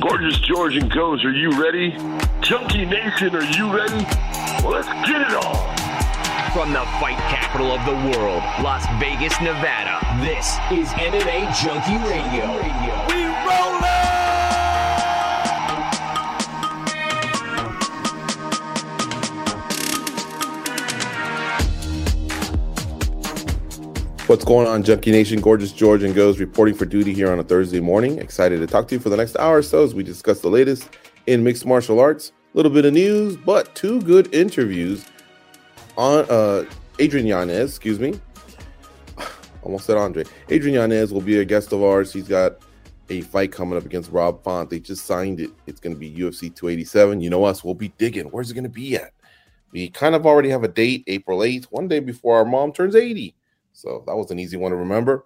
Gorgeous George and Goze, are you ready? Junkie Nation, are you ready? Well, let's get it on. From the fight capital of the world, Las Vegas, Nevada, this is MMA Junkie Radio. We What's going on, Junkie Nation? Gorgeous George and Goze reporting for duty here on a Thursday morning. Excited to talk to you for the next hour or so as we discuss the latest in mixed martial arts. A little bit of news, but two good interviews on uh, Adrian Yanez, excuse me. Almost said Andre. Adrian Yanez will be a guest of ours. He's got a fight coming up against Rob Font. They just signed it. It's going to be UFC 287. You know us, we'll be digging. Where's it going to be at? We kind of already have a date, April 8th, one day before our mom turns 80. So that was an easy one to remember.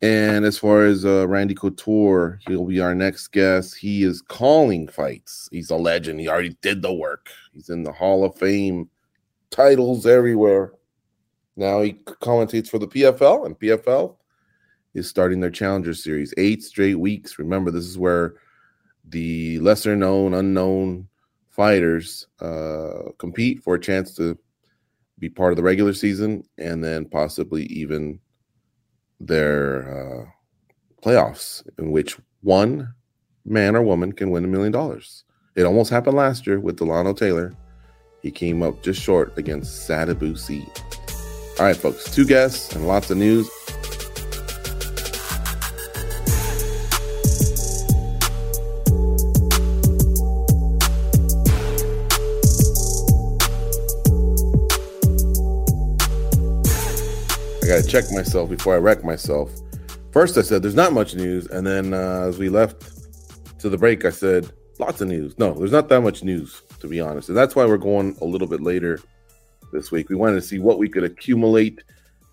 And as far as uh, Randy Couture, he'll be our next guest. He is calling fights. He's a legend. He already did the work. He's in the Hall of Fame, titles everywhere. Now he commentates for the PFL, and PFL is starting their Challenger Series. Eight straight weeks. Remember, this is where the lesser known, unknown fighters uh, compete for a chance to be part of the regular season and then possibly even their uh, playoffs, in which one man or woman can win a million dollars. It almost happened last year with Dilano Taylor. He came up just short against Sadibou Sy. All right, folks, two guests and lots of news. Check myself before I wreck myself. First, I said there's not much news, and then uh, as we left to the break, I said lots of news. No, there's not that much news, to be honest, and that's why we're going a little bit later this week. We wanted to see what we could accumulate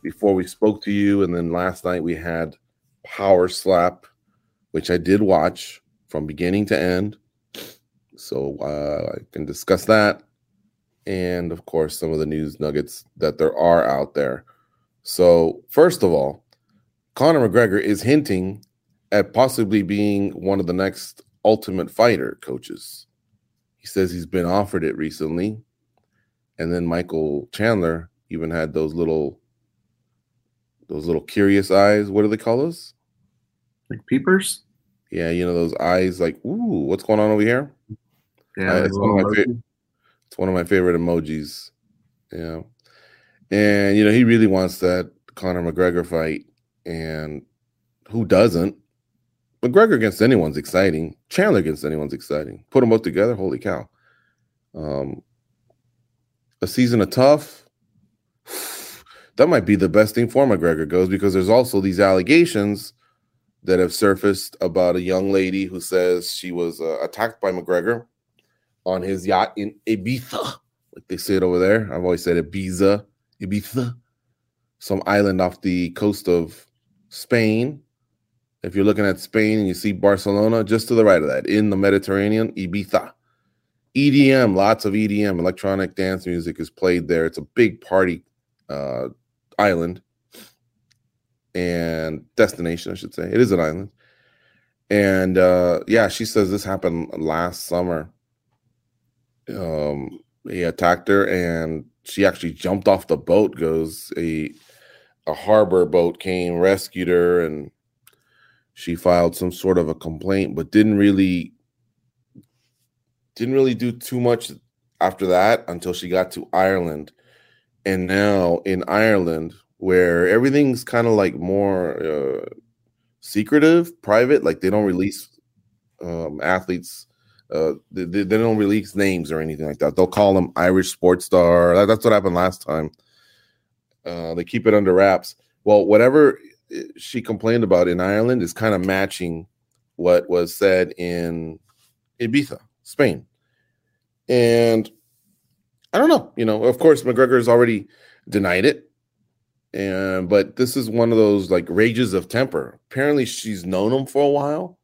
before we spoke to you, and then last night we had Power Slap, which I did watch from beginning to end, so uh, I can discuss that, and of course some of the news nuggets that there are out there. So, first of all, Conor McGregor is hinting at possibly being one of the next ultimate fighter coaches. He says he's been offered it recently. And then Michael Chandler even had those little those little curious eyes. What do they call those? Like peepers? Yeah, you know those eyes like, ooh, what's going on over here? Yeah. Uh, it's, one of my it's one of my favorite emojis. Yeah. And you know, he really wants that Conor McGregor fight. And who doesn't? McGregor against anyone's exciting. Chandler against anyone's exciting. Put them both together, holy cow. Um a season of TUF. That might be the best thing for McGregor Goze because there's also these allegations that have surfaced about a young lady who says she was uh, attacked by McGregor on his yacht in Ibiza, like they say it over there. I've always said Ibiza, Ibiza, some island off the coast of Spain. If you're looking at Spain and you see Barcelona, just to the right of that, in the Mediterranean, Ibiza. EDM, lots of EDM, electronic dance music is played there. It's a big party uh, island and destination, I should say. It is an island. And uh, yeah, she says this happened last summer. Um, he attacked her and she actually jumped off the boat. Goze a a harbor boat came, rescued her, and she filed some sort of a complaint, but didn't really didn't really do too much after that until she got to Ireland. And now in Ireland, where everything's kind of like more uh, secretive, private, like they don't release um, athletes, uh, they, they don't release names or anything like that. They'll call them Irish sports star. That- That's what happened last time. Uh, they keep it under wraps. Well, whatever uh, she complained about in Ireland is kind of matching what was said in Ibiza, Spain. And I don't know, you know, of course, McGregor has already denied it. And but this is one of those like rages of temper. Apparently, she's known him for a while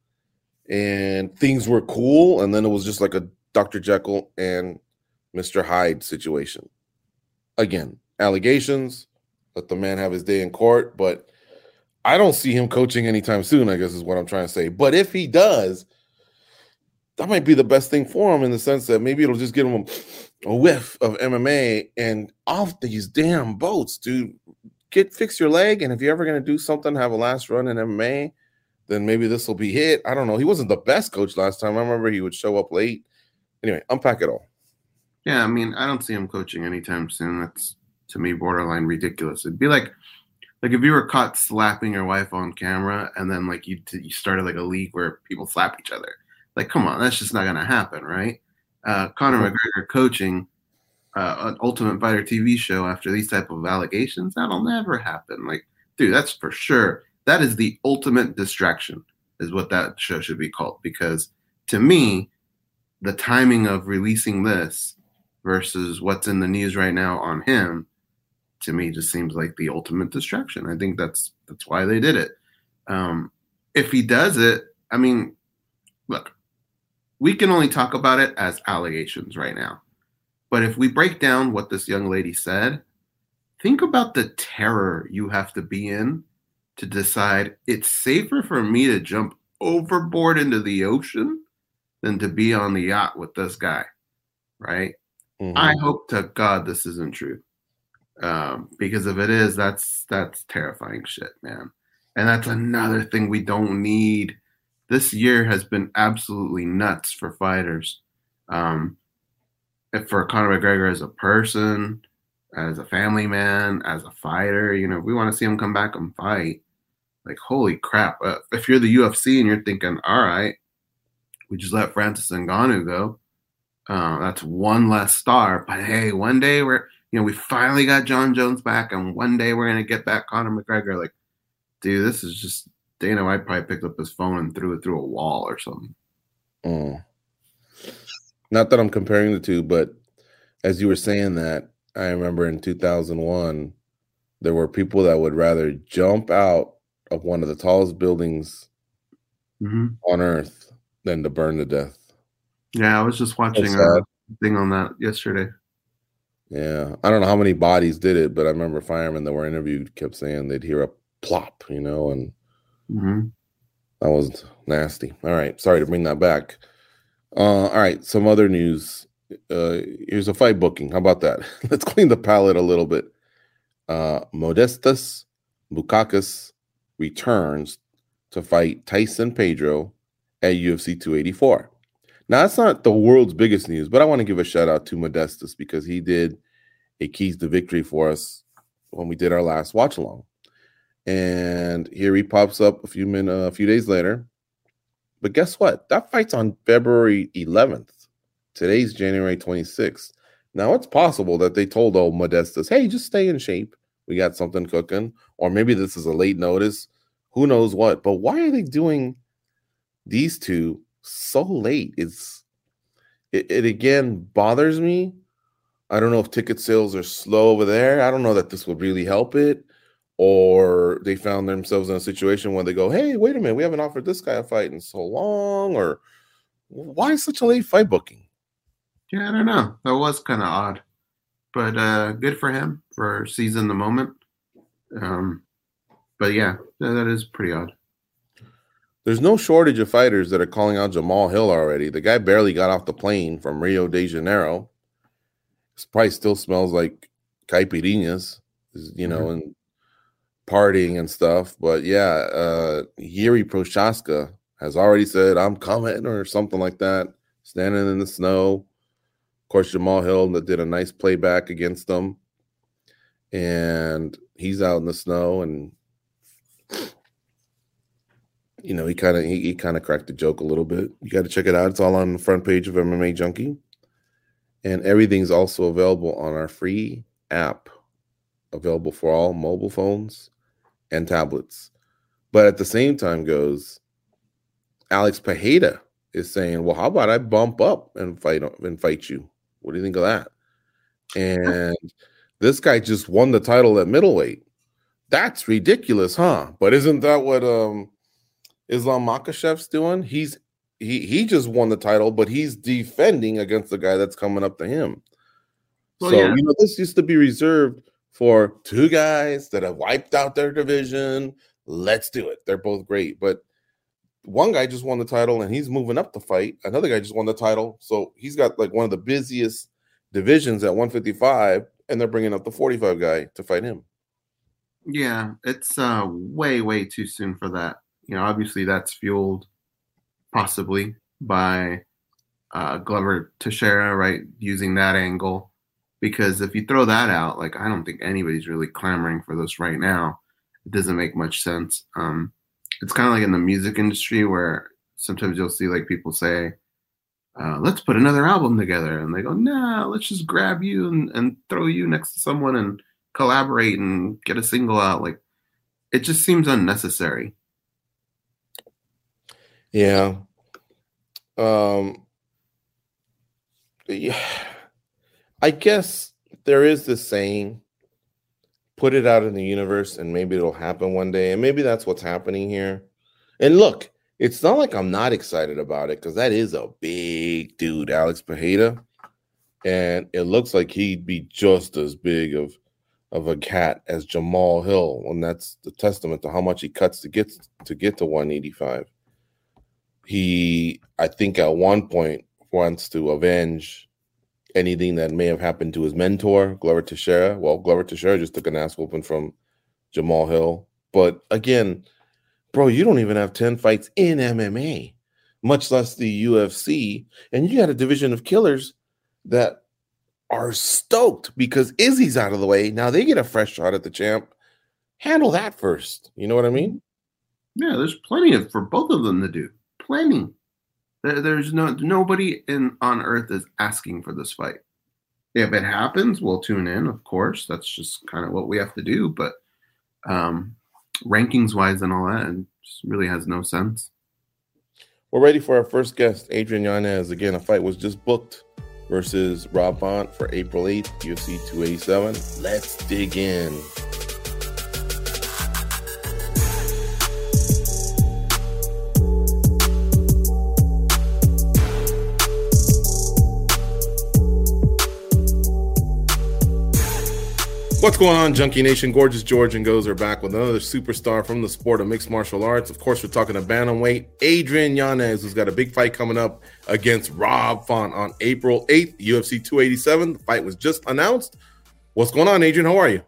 and things were cool. And then it was just like a Dr. Jekyll and Mr. Hyde situation. Again, allegations, let the man have his day in court, but I don't see him coaching anytime soon, I guess is what I'm trying to say. But if he does, that might be the best thing for him in the sense that maybe it'll just give him a whiff of MMA and off these damn boats, dude. Get fix your leg, and if you're ever gonna do something, have a last run in MMA, then maybe this will be it. I don't know. He wasn't the best coach last time. I remember he would show up late. Anyway, unpack it all. Yeah, I mean, I don't see him coaching anytime soon. That's to me borderline ridiculous. It'd be like like if you were caught slapping your wife on camera and then like you you started like a league where people slap each other. Like, come on, that's just not gonna happen, right? Uh, Conor McGregor coaching uh, an Ultimate Fighter TV show after these type of allegations, that'll never happen. Like, dude, that's for sure. That is the ultimate distraction, is what that show should be called. Because to me, the timing of releasing this versus what's in the news right now on him, to me, just seems like the ultimate distraction. I think that's that's why they did it. Um, if he does it, I mean, look, we can only talk about it as allegations right now. But if we break down what this young lady said, think about the terror you have to be in to decide it's safer for me to jump overboard into the ocean than to be on the yacht with this guy, right? Mm-hmm. I hope to God this isn't true, um, because if it is, that's that's terrifying shit, man. And that's another thing we don't need. This year has been absolutely nuts for fighters. Um, for Conor McGregor as a person, as a family man, as a fighter, you know, we want to see him come back and fight. Like, holy crap. Uh, if you're the UFC and you're thinking, all right, we just let Francis Ngannou go, uh, that's one less star. But hey, one day we're, you know, we finally got Jon Jones back, and one day we're going to get back Conor McGregor. Like, dude, this is just, Dana White probably picked up his phone and threw it through a wall or something. Mm. Not that I'm comparing the two, but as you were saying that, I remember in 2001, there were people that would rather jump out of one of the tallest buildings mm-hmm. on earth than to burn to death. Yeah, I was just watching a thing on that yesterday. Yeah, I don't know how many bodies did it, but I remember firemen that were interviewed kept saying they'd hear a plop, you know, and mm-hmm. that was nasty. All right, sorry to bring that back. Uh, all right, some other news. Uh, here's a fight booking. How about that? Let's clean the palette a little bit. Uh, Modestas Bukauskas returns to fight Tyson Pedro at UFC 284. Now, that's not the world's biggest news, but I want to give a shout out to Modestas because he did a keys to victory for us when we did our last watch along. And here he pops up a few minutes, a few days later but guess what? That fight's on February 11th. Today's January 26th. Now it's possible that they told old Modestas, hey, just stay in shape. We got something cooking. Or maybe this is a late notice. Who knows what? But why are they doing these two so late? It's it, it again bothers me. I don't know if ticket sales are slow over there. I don't know that this would really help it or they found themselves in a situation where they go, "Hey, wait a minute, we haven't offered this guy a fight in so long," or why such a late fight booking? Yeah, I don't know. That was kind of odd, but uh, good for him for seizing the moment. Um, but yeah, that is pretty odd. There's no shortage of fighters that are calling out Jamahal Hill already. The guy barely got off the plane from Rio de Janeiro. His price still smells like caipirinhas, you know, mm-hmm. and partying and stuff. But yeah, uh Jiri Prochazka has already said I'm coming or something like that, standing in the snow. Of course, Jamahal Hill that did a nice playback against them. And he's out in the snow and you know, he kind of he, he kind of cracked the joke a little bit. You got to check it out. It's all on the front page of MMA Junkie. And everything's also available on our free app, available for all mobile phones and tablets. But at the same time Goze Alex Pereira is saying, "Well, how about I bump up and fight and fight you? What do you think of that?" And this guy just won the title at middleweight. That's ridiculous, huh? But isn't that what um Islam Makhachev's doing? He's he he just won the title, but he's defending against the guy that's coming up to him. Well, so yeah. you know, this used to be reserved for two guys that have wiped out their division. Let's do it. They're both great, but one guy just won the title and he's moving up to fight. Another guy just won the title, so he's got like one of the busiest divisions at 155, and they're bringing up the 45 guy to fight him. Yeah, it's uh, way, way too soon for that. You know, obviously that's fueled possibly by uh, Glover Teixeira, right? Using that angle. Because if you throw that out, like, I don't think anybody's really clamoring for this right now. It doesn't make much sense. Um, it's kind of like in the music industry where sometimes you'll see like people say, uh, let's put another album together. And they go, nah, let's just grab you and, and throw you next to someone and collaborate and get a single out. Like, it just seems unnecessary. Yeah. Um, yeah. I guess there is this saying put it out in the universe and maybe it'll happen one day. And maybe that's what's happening here. And look, it's not like I'm not excited about it because that is a big dude, Alex Pereira. And it looks like he'd be just as big of of a cat as Jamahal Hill, and that's the testament to how much he cuts to get to get to 185. He, I think, at one point wants to avenge anything that may have happened to his mentor, Glover Teixeira. Well, Glover Teixeira just took an ass whooping from Jamahal Hill. But again, bro, you don't even have 10 fights in MMA, much less the UFC. And you got a division of killers that are stoked because Izzy's out of the way. Now they get a fresh shot at the champ. Handle that first. You know what I mean? Yeah, there's plenty of for both of them to do. Plenty. There's no nobody in on earth is asking for this fight. If it happens, we'll tune in. Of course, that's just kind of what we have to do. But um, rankings wise and all that, it just really has no sense. We're ready for our first guest, Adrian Yanez. Again, a fight was just booked versus Rob Font for April 8th, UFC 287. Let's dig in. What's going on, Junkie Nation? Gorgeous George and Goze are back with another superstar from the sport of mixed martial arts. Of course, we're talking to bantamweight Adrian Yanez, who's got a big fight coming up against Rob Font on April 8th, UFC 287. The fight was just announced. What's going on, Adrian? How are you?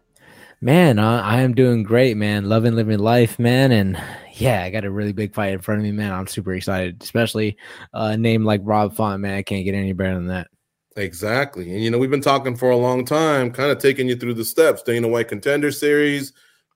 Man, uh, I am doing great, man. Loving living life, man. And yeah, I got a really big fight in front of me, man. I'm super excited, especially a name like Rob Font, man. I can't get any better than that. Exactly. And you know, we've been talking for a long time, kind of taking you through the steps, Dana White contender series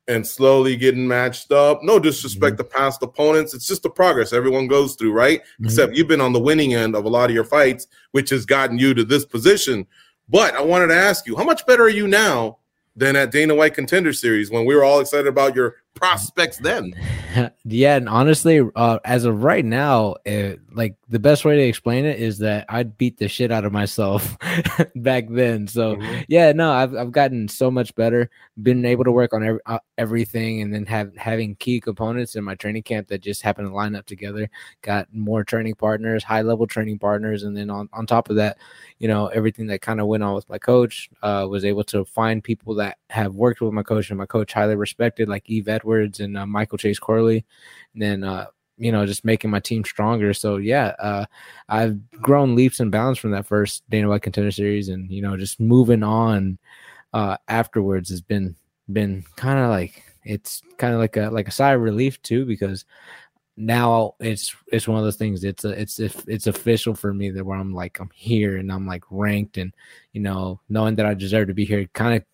and slowly getting matched up. No disrespect mm-hmm. to past opponents. It's just the progress everyone goes through, right? Mm-hmm. Except you've been on the winning end of a lot of your fights, which has gotten you to this position. But I wanted to ask you, how much better are you now than at Dana White Contender Series when we were all excited about your prospects then? yeah, and honestly, uh, as of right now, it, like the best way to explain it is that I'd beat the shit out of myself back then. So mm-hmm. yeah, no, I've I've gotten so much better. Been able to work on every, uh, everything, and then have having key components in my training camp that just happen to line up together. Got more training partners, high level training partners, and then on on top of that, you know, everything that kind of went on with my coach uh, was able to find people that have worked with my coach and my coach highly respected, like Yves Edwards and uh, Michael Chase Corley, and then uh, you know, just making my team stronger. So yeah, uh, I've grown leaps and bounds from that first Dana White Contender Series, and you know, just moving on uh, afterwards has been been kind of like it's kind of like a like a sigh of relief too because now it's it's one of those things it's a, it's it's official for me that where I'm like I'm here and I'm like ranked and you know knowing that I deserve to be here kind of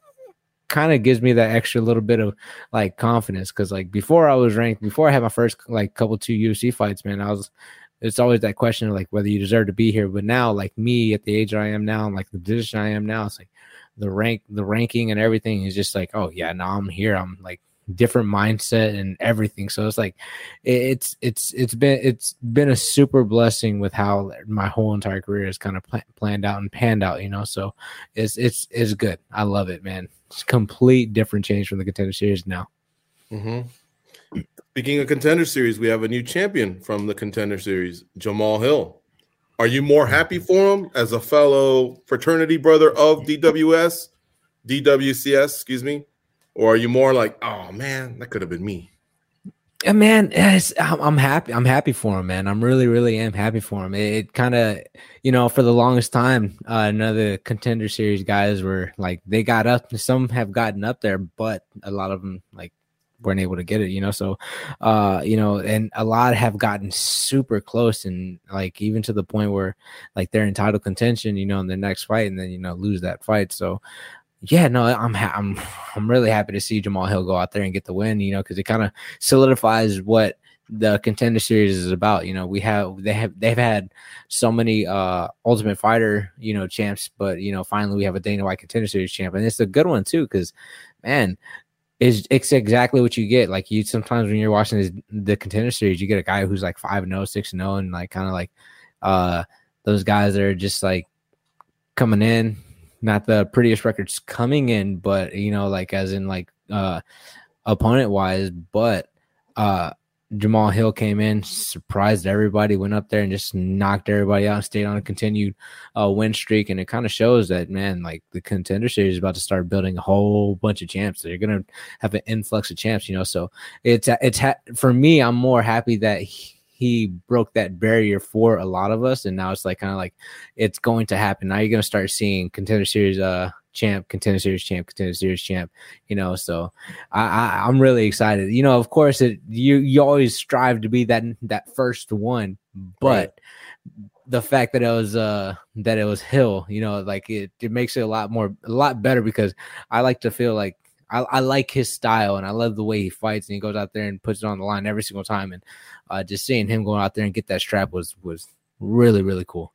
kind of gives me that extra little bit of like confidence because like before I was ranked, before I had my first like couple two UFC fights, man, I was it's always that question of like whether you deserve to be here. But now, like me at the age I am now, and like the position I am now, it's like the rank, the ranking, and everything is just like, oh yeah, now I'm here. I'm like different mindset and everything. So it's like it's it's it's been it's been a super blessing with how my whole entire career is kind of pl- planned out and panned out. You know, so it's it's it's good. I love it, man. Complete different change from the contender series now. Mm-hmm. Speaking of contender series, we have a new champion from the contender series, Jamahal Hill. Are you more happy for him as a fellow fraternity brother of DWS, DWCS, excuse me? Or are you more like, oh man, that could have been me? Yeah, man, I'm, happy. I'm happy for him, man. I'm really, really am happy for him. It, it kind of, you know, for the longest time, uh, the contender series guys were like they got up. Some have gotten up there, but a lot of them like weren't able to get it. You know, so, uh, you know, and a lot have gotten super close, and like even to the point where like they're in title contention, you know, in the next fight, and then you know lose that fight. So, yeah, no, I'm ha- I'm I'm really happy to see Jamahal Hill go out there and get the win. You know, because it kind of solidifies what the contender series is about. You know, we have they have they've had so many uh Ultimate Fighter you know champs, but you know finally we have a Dana White contender series champ, and it's a good one too because man. Is it's exactly what you get. Like you sometimes when you're watching this, the contender series, you get a guy who's like five and 0, 6 and 0, and like kind of like uh those guys that are just like coming in, not the prettiest records coming in, but you know, like as in like uh opponent wise, but uh Jamahal Hill came in, surprised everybody, went up there and just knocked everybody out and stayed on a continued uh, win streak. And it kind of shows that, man, like the contender series is about to start building a whole bunch of champs. They're going to have an influx of champs, you know. So it's, it's, ha- for me, I'm more happy that he broke that barrier for a lot of us, and now it's like kind of like it's going to happen. Now you're going to start seeing contender series uh champ, contender series champ, contender series champ. You know, so I, I am really excited. You know, of course, it you you always strive to be that that first one, but. Right. The fact that it was uh that it was Hill, you know, like it, it makes it a lot more a lot better because I like to feel like I, I, like his style and I love the way he fights and he goes out there and puts it on the line every single time. And uh, just seeing him going out there and get that strap was was really really cool.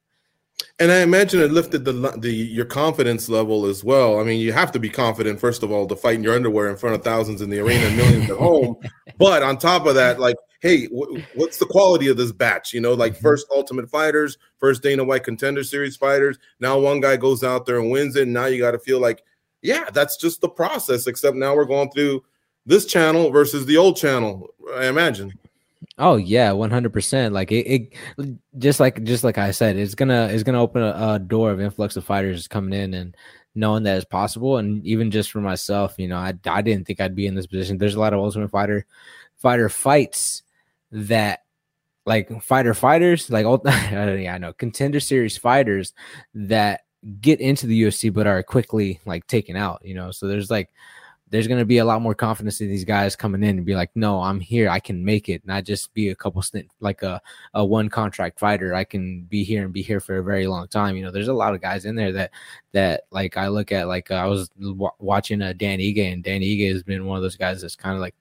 And I imagine it lifted the the your confidence level as well. I mean, you have to be confident first of all to fight in your underwear in front of thousands in the arena and millions at home. But on top of that, like, hey, w- what's the quality of this batch? You know, like mm-hmm. first Ultimate Fighters, first Dana White Contender Series fighters. Now one guy goes out there and wins it. And now you got to feel like yeah, that's just the process, except now we're going through this channel versus the old channel, I imagine. Oh yeah, one hundred percent. Like it, it, just like just like I said, it's gonna it's gonna open a, a, door of influx of fighters coming in and knowing that it's possible. And even just for myself, you know, I I didn't think I'd be in this position. There's a lot of Ultimate Fighter fighter fights that like fighter fighters, like yeah, I know contender series fighters that get into the UFC but are quickly like taken out, you know. So there's like there's going to be a lot more confidence in these guys coming in and be like, no, I'm here. I can make it. Not just be a couple stint, like a, a one contract fighter. I can be here and be here for a very long time. You know, there's a lot of guys in there that, that like I look at, like uh, I was w- watching uh, Dan Ige and Dan Ige has been one of those guys that's kind of like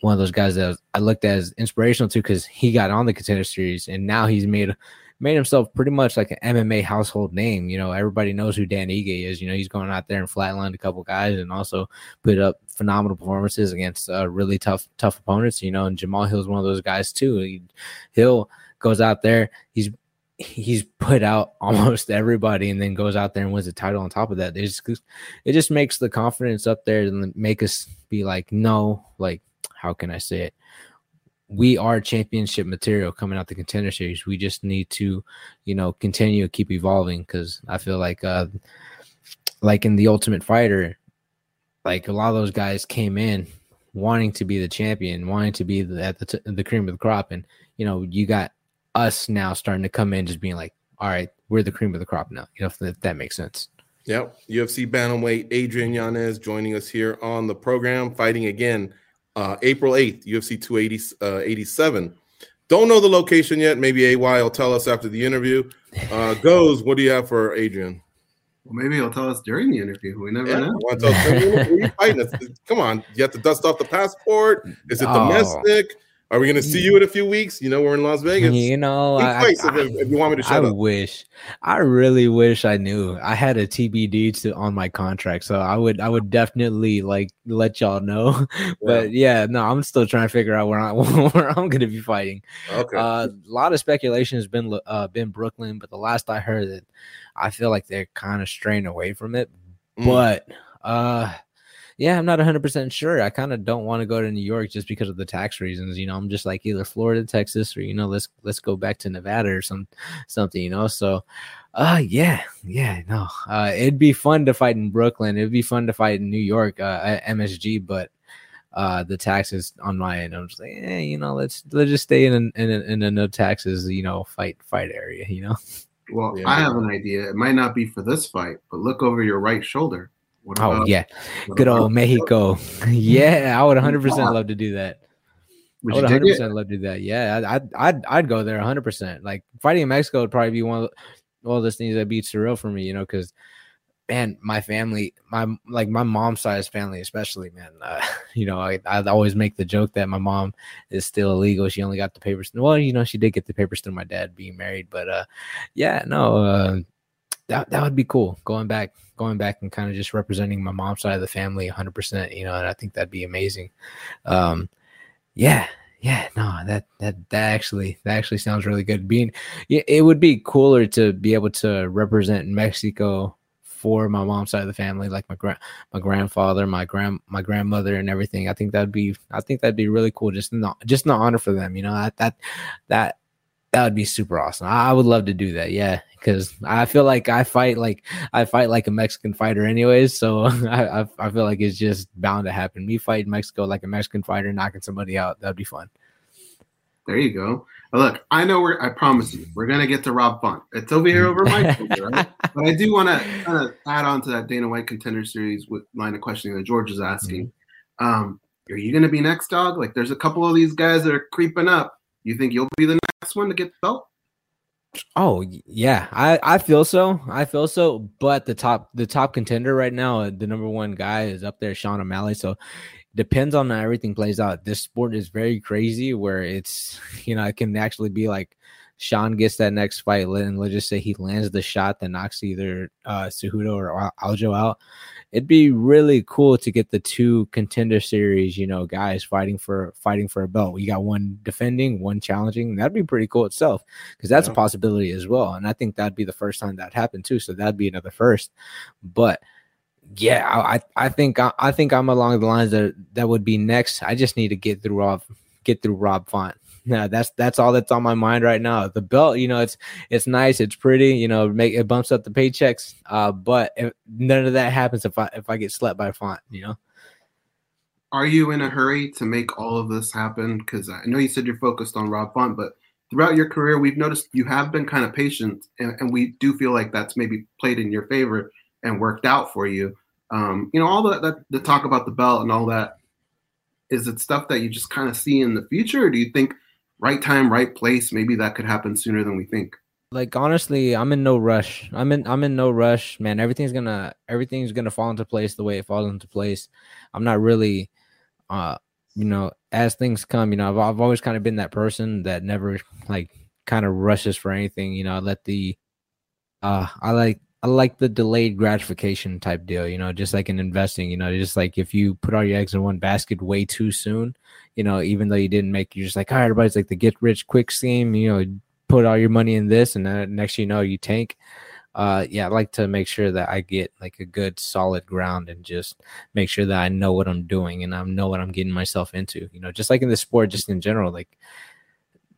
one of those guys that I looked at as inspirational too, because he got on the contender series and now he's made made himself pretty much like an MMA household name. You know, everybody knows who Dan Ige is. You know, he's going out there and flatlined a couple guys and also put up phenomenal performances against uh, really tough, tough opponents. You know, and Jamahal Hill Hill's one of those guys too. He, Hill goes out there, he's he's put out almost everybody and then goes out there and wins the title on top of that. It Just, it just makes the confidence up there and make us be like, no, like, how can I say it? We are championship material coming out the contender series. We just need to, you know, continue to keep evolving because I feel like, uh, like in the Ultimate Fighter, like a lot of those guys came in wanting to be the champion, wanting to be the, at the, t- the cream of the crop, and you know, you got us now starting to come in, just being like, all right, we're the cream of the crop now. You know, if, if that makes sense. Yep. UFC bantamweight Adrian Yanez joining us here on the program, fighting again uh, April 8th, UFC 287. Uh, Don't know the location yet. Maybe AY will tell us after the interview. Uh, Goze, what do you have for Adrian? Well, maybe he'll tell us during the interview. We never yeah, know. Come on. You have to dust off the passport. Is it oh. Are we going to see you in a few weeks? You know, we're in Las Vegas. You know, I, I, if, if, you want me to I up. wish, I really wish I knew. I had a TBD to, on my contract, so I would, I would definitely like let y'all know. Yeah. But yeah, no, I'm still trying to figure out where I where I'm going to be fighting. Okay. Uh, a lot of speculation has been uh, been Brooklyn, but the last I heard that, I feel like they're kind of straying away from it. Mm. But uh yeah, I'm not 100% sure. I kind of don't want to go to New York just because of the tax reasons. You know, I'm just like either Florida, Texas, or you know, let's let's go back to Nevada or some something. You know, so uh yeah, yeah, no. Uh it'd be fun to fight in Brooklyn. It'd be fun to fight in New York uh, at MSG, but uh, the taxes on my end. I'm just like, eh, you know, let's let's just stay in a, in a, in a no taxes, you know, fight fight area, you know. Well, Yeah. I have an idea. It might not be for this fight, but look over your right shoulder. What Oh about- yeah, good old Mexico. yeah, I would 100 percent love to do that. Would I you would 100 percent love to do that. Yeah, I'd, I'd I'd I'd go there 100. percent Like fighting in Mexico would probably be one of the, one those things that beats surreal for me, you know, because man, my family, my like my mom's side's family, especially, man. Uh, you know, I I always make the joke that my mom is still illegal. She only got the papers. Well, you know, she did get the papers through my dad being married, but uh, yeah, no, uh, that that would be cool. Going back, going back, and kind of just representing my mom's side of the family 100. percent You know, and I think that'd be amazing. Um, yeah, yeah, no, that that that actually that actually sounds really good. Being, it, it would be cooler to be able to represent Mexico for my mom's side of the family, like my grand my grandfather, my grand my grandmother, and everything. I think that'd be I think that'd be really cool. Just not just an honor for them, you know. That that that that would be super awesome. I, would love to do that. Yeah, because I feel like I fight like I fight like a Mexican fighter, anyways. So I, I I feel like it's just bound to happen. Me fighting Mexico like a Mexican fighter, knocking somebody out. That'd be fun. There you go. Look, I know we're. I promise you, we're gonna get to Rob Font. It's over here over my shoulder, right? But I do want to kind of add on to that Dana White contender series with line of questioning that George is asking. Um, are you gonna be next, dog? Like, there's a couple of these guys that are creeping up. You think you'll be the next one to get the belt? Oh yeah, I I feel so. I feel so. But the top the top contender right now, uh, the number one guy is up there, Sean O'Malley. So depends on how everything plays out. This sport is very crazy, where it's you know it can actually be like Sean gets that next fight, and let's just say he lands the shot that knocks either uh, Cejudo or Aljo out. It'd be really cool to get the two contender series, you know, guys fighting for fighting for a belt. You got one defending, one challenging. That'd be pretty cool itself because that's Yeah. a possibility as well. And I think that'd be the first time that happened too. So that'd be another first. But yeah, I I think I, I think I'm along the lines that that would be next. I just need to get through Rob get through Rob Font. Yeah, that's that's all that's on my mind right now. The belt, you know, it's it's nice, it's pretty, you know, make it bumps up the paychecks. Uh, but if, none of that happens if I if I get slept by Font, you know. Are you in a hurry to make all of this happen? Because I know you said you're focused on Rob Font, but throughout your career, we've noticed you have been kind of patient, and, and we do feel like that's maybe played in your favor and worked out for you. Um, you know, all that the talk about the belt and all that. Is it stuff that you just kind of see in the future, or do you think right time, right place, maybe that could happen sooner than we think? like honestly i'm in no rush. I'm in i'm in no rush man. Everything's gonna everything's gonna fall into place the way it falls into place. I'm not really uh you know as things come you know i've, I've always kind of been that person that never like kind of rushes for anything you know. I let the uh i like i like the delayed gratification type deal you know just like in investing you know just like if you put all your eggs in one basket way too soon you know even though you didn't make you're just like oh everybody's like the get rich quick scheme you know put all your money in this and then next you know you tank. Uh yeah i like to make sure that i get like a good solid ground and just make sure that i know what i'm doing and i know what i'm getting myself into you know just like in the sport just in general like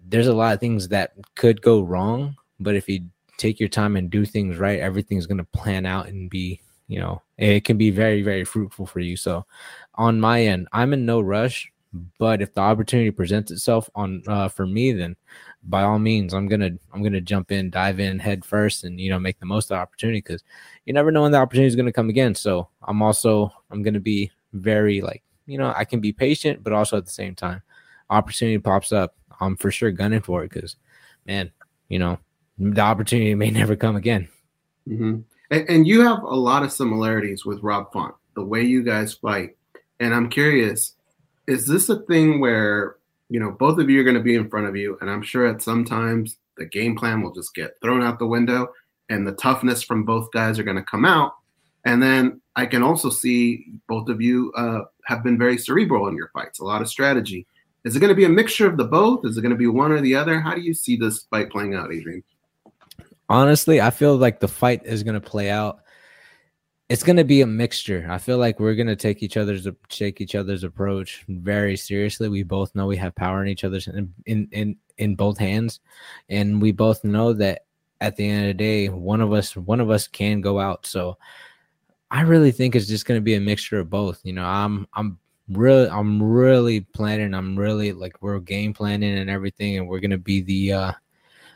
there's a lot of things that could go wrong but if you take your time and do things right everything's going to plan out and be you know it can be very very fruitful for you. So on my end i'm in no rush but if the opportunity presents itself on uh, for me then by all means i'm gonna i'm gonna jump in dive in head first and you know make the most of the opportunity because you never know when the opportunity is gonna come again. So i'm also i'm gonna be very like you know i can be patient but also at the same time opportunity pops up. I'm for sure gunning for it because man you know the opportunity may never come again hmm And, and you have a lot of similarities with Rob Font, the way you guys fight. And I'm curious, is this a thing where, you know, both of you are going to be in front of you, and I'm sure at some times the game plan will just get thrown out the window and the toughness from both guys are going to come out. And then I can also see both of you uh, have been very cerebral in your fights, a lot of strategy. Is it going to be a mixture of the both? Is it going to be one or the other? How do you see this fight playing out, Adrian? Honestly i feel like the fight is going to play out. It's going to be a mixture. I feel like we're going to take each other's take each other's approach very seriously. We both know we have power in each other's in in in, in both hands. And we both know that at the end of the day one of us one of us can go out. So i really think it's just going to be a mixture of both. You know i'm i'm really I'm really planning. I'm really like we're game planning and everything, and we're gonna be the. uh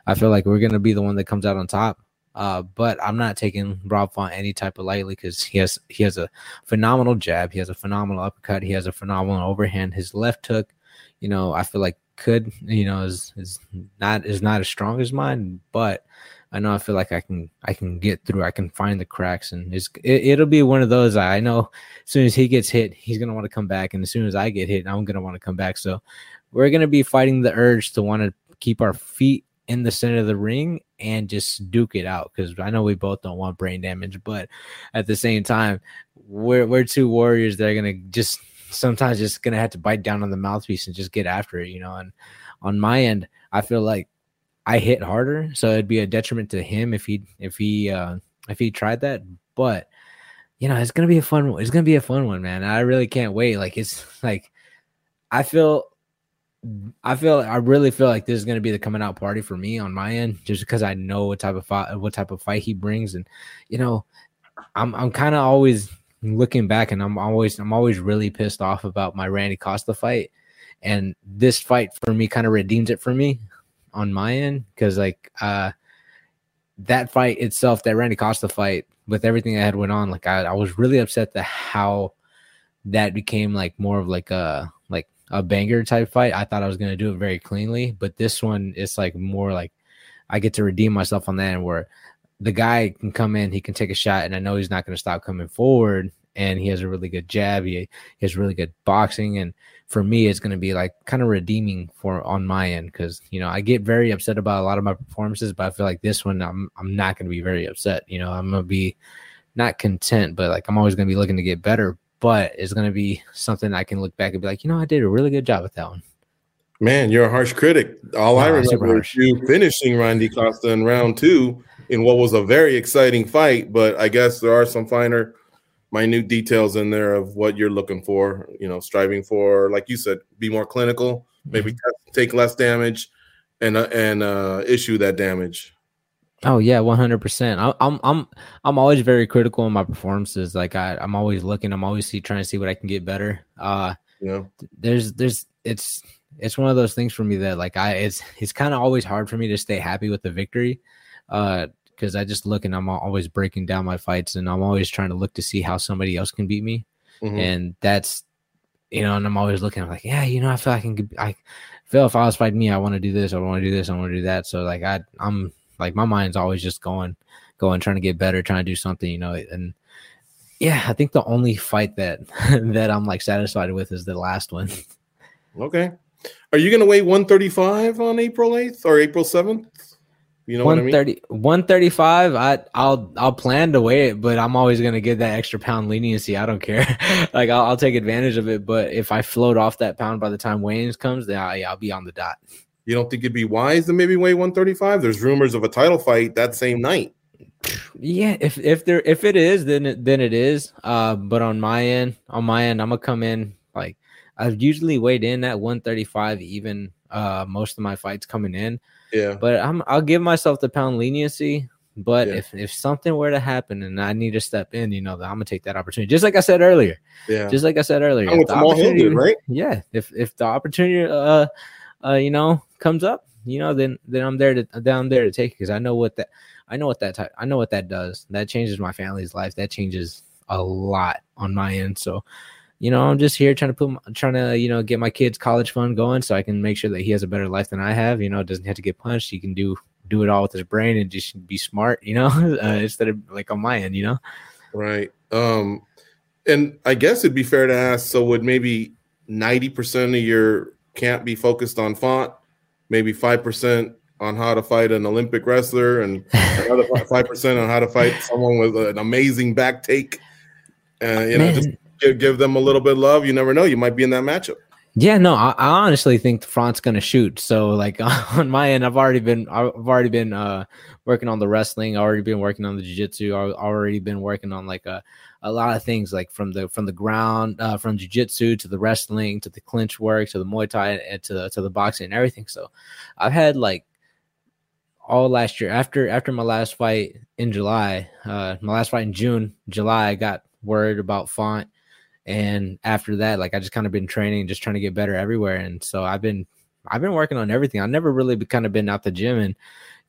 I feel like we're gonna be the one that comes out on top. Uh, but I'm not taking Rob Font any type of lightly because he has he has a phenomenal jab, he has a phenomenal uppercut, he has a phenomenal overhand. His left hook, you know, I feel like could you know is is not is not as strong as mine, but I know I feel like I can I can get through. I can find the cracks, and it's it, will be one of those. I know as soon as he gets hit, he's gonna want to come back, and as soon as I get hit, I'm gonna want to come back. So we're gonna be fighting the urge to want to keep our feet in the center of the ring and just duke it out because I know we both don't want brain damage, but at the same time, we're we're two warriors that are gonna just sometimes just gonna have to bite down on the mouthpiece and just get after it, you know. And on my end, I feel like I hit harder, so it'd be a detriment to him if he if he uh if he tried that. But you know, it's gonna be a fun it's gonna be a fun one, man. I really can't wait. Like it's like I feel I feel I really feel like this is gonna be the coming out party for me on my end, just because I know what type of fight what type of fight he brings, and you know, I'm I'm kind of always looking back, and I'm always I'm always really pissed off about my Randy Costa fight, and this fight for me kind of redeems it for me on my end because like uh that fight itself, that Randy Costa fight, with everything that had went on, like I, I was really upset that how that became like more of like a a banger type fight. I thought I was gonna do it very cleanly, but this one it's like more like I get to redeem myself on that and where the guy can come in, he can take a shot, and I know he's not gonna stop coming forward. And he has a really good jab. He, he has really good boxing, and for me, it's going to be like kind of redeeming for on my end because you know I get very upset about a lot of my performances, but I feel like this one I'm I'm not going to be very upset. You know, I'm going to be not content, but like I'm always going to be looking to get better. But it's going to be something I can look back and be like, you know, I did a really good job with that one. Man, you're a harsh critic. All no, I remember is you finishing Randy Costa in round two in what was a very exciting fight, but I guess there are some finer minute details in there of what you're looking for, you know, striving for, like you said, be more clinical, maybe mm-hmm. take less damage and uh, and uh, issue that damage. Oh yeah, one hundred percent. I'm I'm I'm always very critical in my performances. Like I I'm always looking. I'm always see, trying to see what I can get better. Uh, yeah. There's there's it's it's one of those things for me that like I it's it's kind of always hard for me to stay happy with the victory. Uh, because I just look and I'm always breaking down my fights and I'm always trying to look to see how somebody else can beat me. Mm-hmm. And that's, you know, and I'm always looking, I'm like, yeah, you know, I feel I can, I feel if I was fighting me, I want to do this, I want to do this, I want to do that. So like, I, I'm like, my mind's always just going, going, trying to get better, trying to do something, you know, and yeah, I think the only fight that, that I'm like satisfied with is the last one. Okay. Are you going to weigh 135 on April 8th or April 7th? You know 130, I mean? 135. I I'll I'll plan to weigh it, but I'm always gonna get that extra pound leniency. I don't care. like I'll, I'll, take advantage of it. But if I float off that pound by the time weigh comes, then I, I'll be on the dot. You don't think it'd be wise to maybe weigh 135? There's rumors of a title fight that same night. Yeah, if if there if it is, then it, then it is. Uh, but on my end, on my end, I'm gonna come in like I've usually weighed in at 135. Even uh, most of my fights coming in. Yeah. But I'm I'll give myself the pound leniency. But yeah. if if something were to happen and I need to step in, you know, I'm gonna take that opportunity. Just like I said earlier. Yeah. Just like I said earlier. If the opportunity, right? Yeah. If if the opportunity uh uh you know comes up, you know, then then I'm there to down there to take because I know what that I know what that type, I know what that does. That changes my family's life. That changes a lot on my end. So you know, I'm just here trying to put, trying to, you know, get my kid's college fund going so I can make sure that he has a better life than I have. You know, doesn't have to get punched. He can do do it all with his brain and just be smart. You know, uh, instead of like on my end. You know, right. Um, and I guess it'd be fair to ask. So would maybe ninety percent of your camp be focused on Font? Maybe five percent on how to fight an Olympic wrestler, and another five percent on how to fight someone with an amazing back take. Uh, you know, just give, give them a little bit of love. You never know. You might be in that matchup. Yeah, no, I, I honestly think the front's gonna shoot. So like on my end, I've already been I've already been uh working on the wrestling, already been working on the jiu-jitsu, I've already been working on like a a lot of things like from the from the ground, uh, from jiu-jitsu to the wrestling to the clinch work to the Muay Thai and to to the boxing and everything. So I've had like all last year after after my last fight in July, uh my last fight in June, July, I got word about Font And after that, like I just kind of been training, just trying to get better everywhere. And so I've been I've been working on everything. I've never really kind of been out the gym and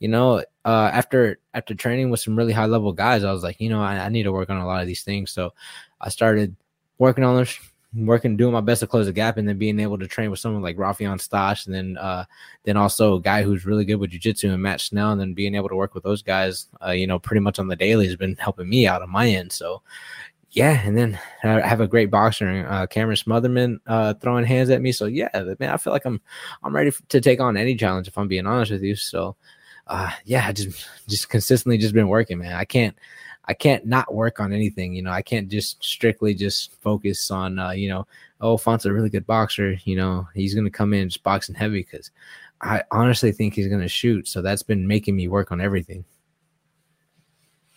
you know, uh, after after training with some really high level guys, I was like, you know, I, I, need to work on a lot of these things. So I started working on this, working, doing my best to close the gap, and then being able to train with someone like Raufeon Stots, and then uh, then also a guy who's really good with jujitsu and Matt Schnell, and then being able to work with those guys, uh, you know, pretty much on the daily has been helping me out on my end. So yeah, and then I have a great boxer, uh, Cameron Smotherman, uh, throwing hands at me. So yeah, man, I feel like I'm I'm ready to take on any challenge if I'm being honest with you. So uh, yeah, just just consistently just been working, man. I can't I can't not work on anything. You know, I can't just strictly just focus on uh, you know, oh, Font's a really good boxer. You know, he's gonna come in just boxing heavy because I honestly think he's gonna shoot. So that's been making me work on everything.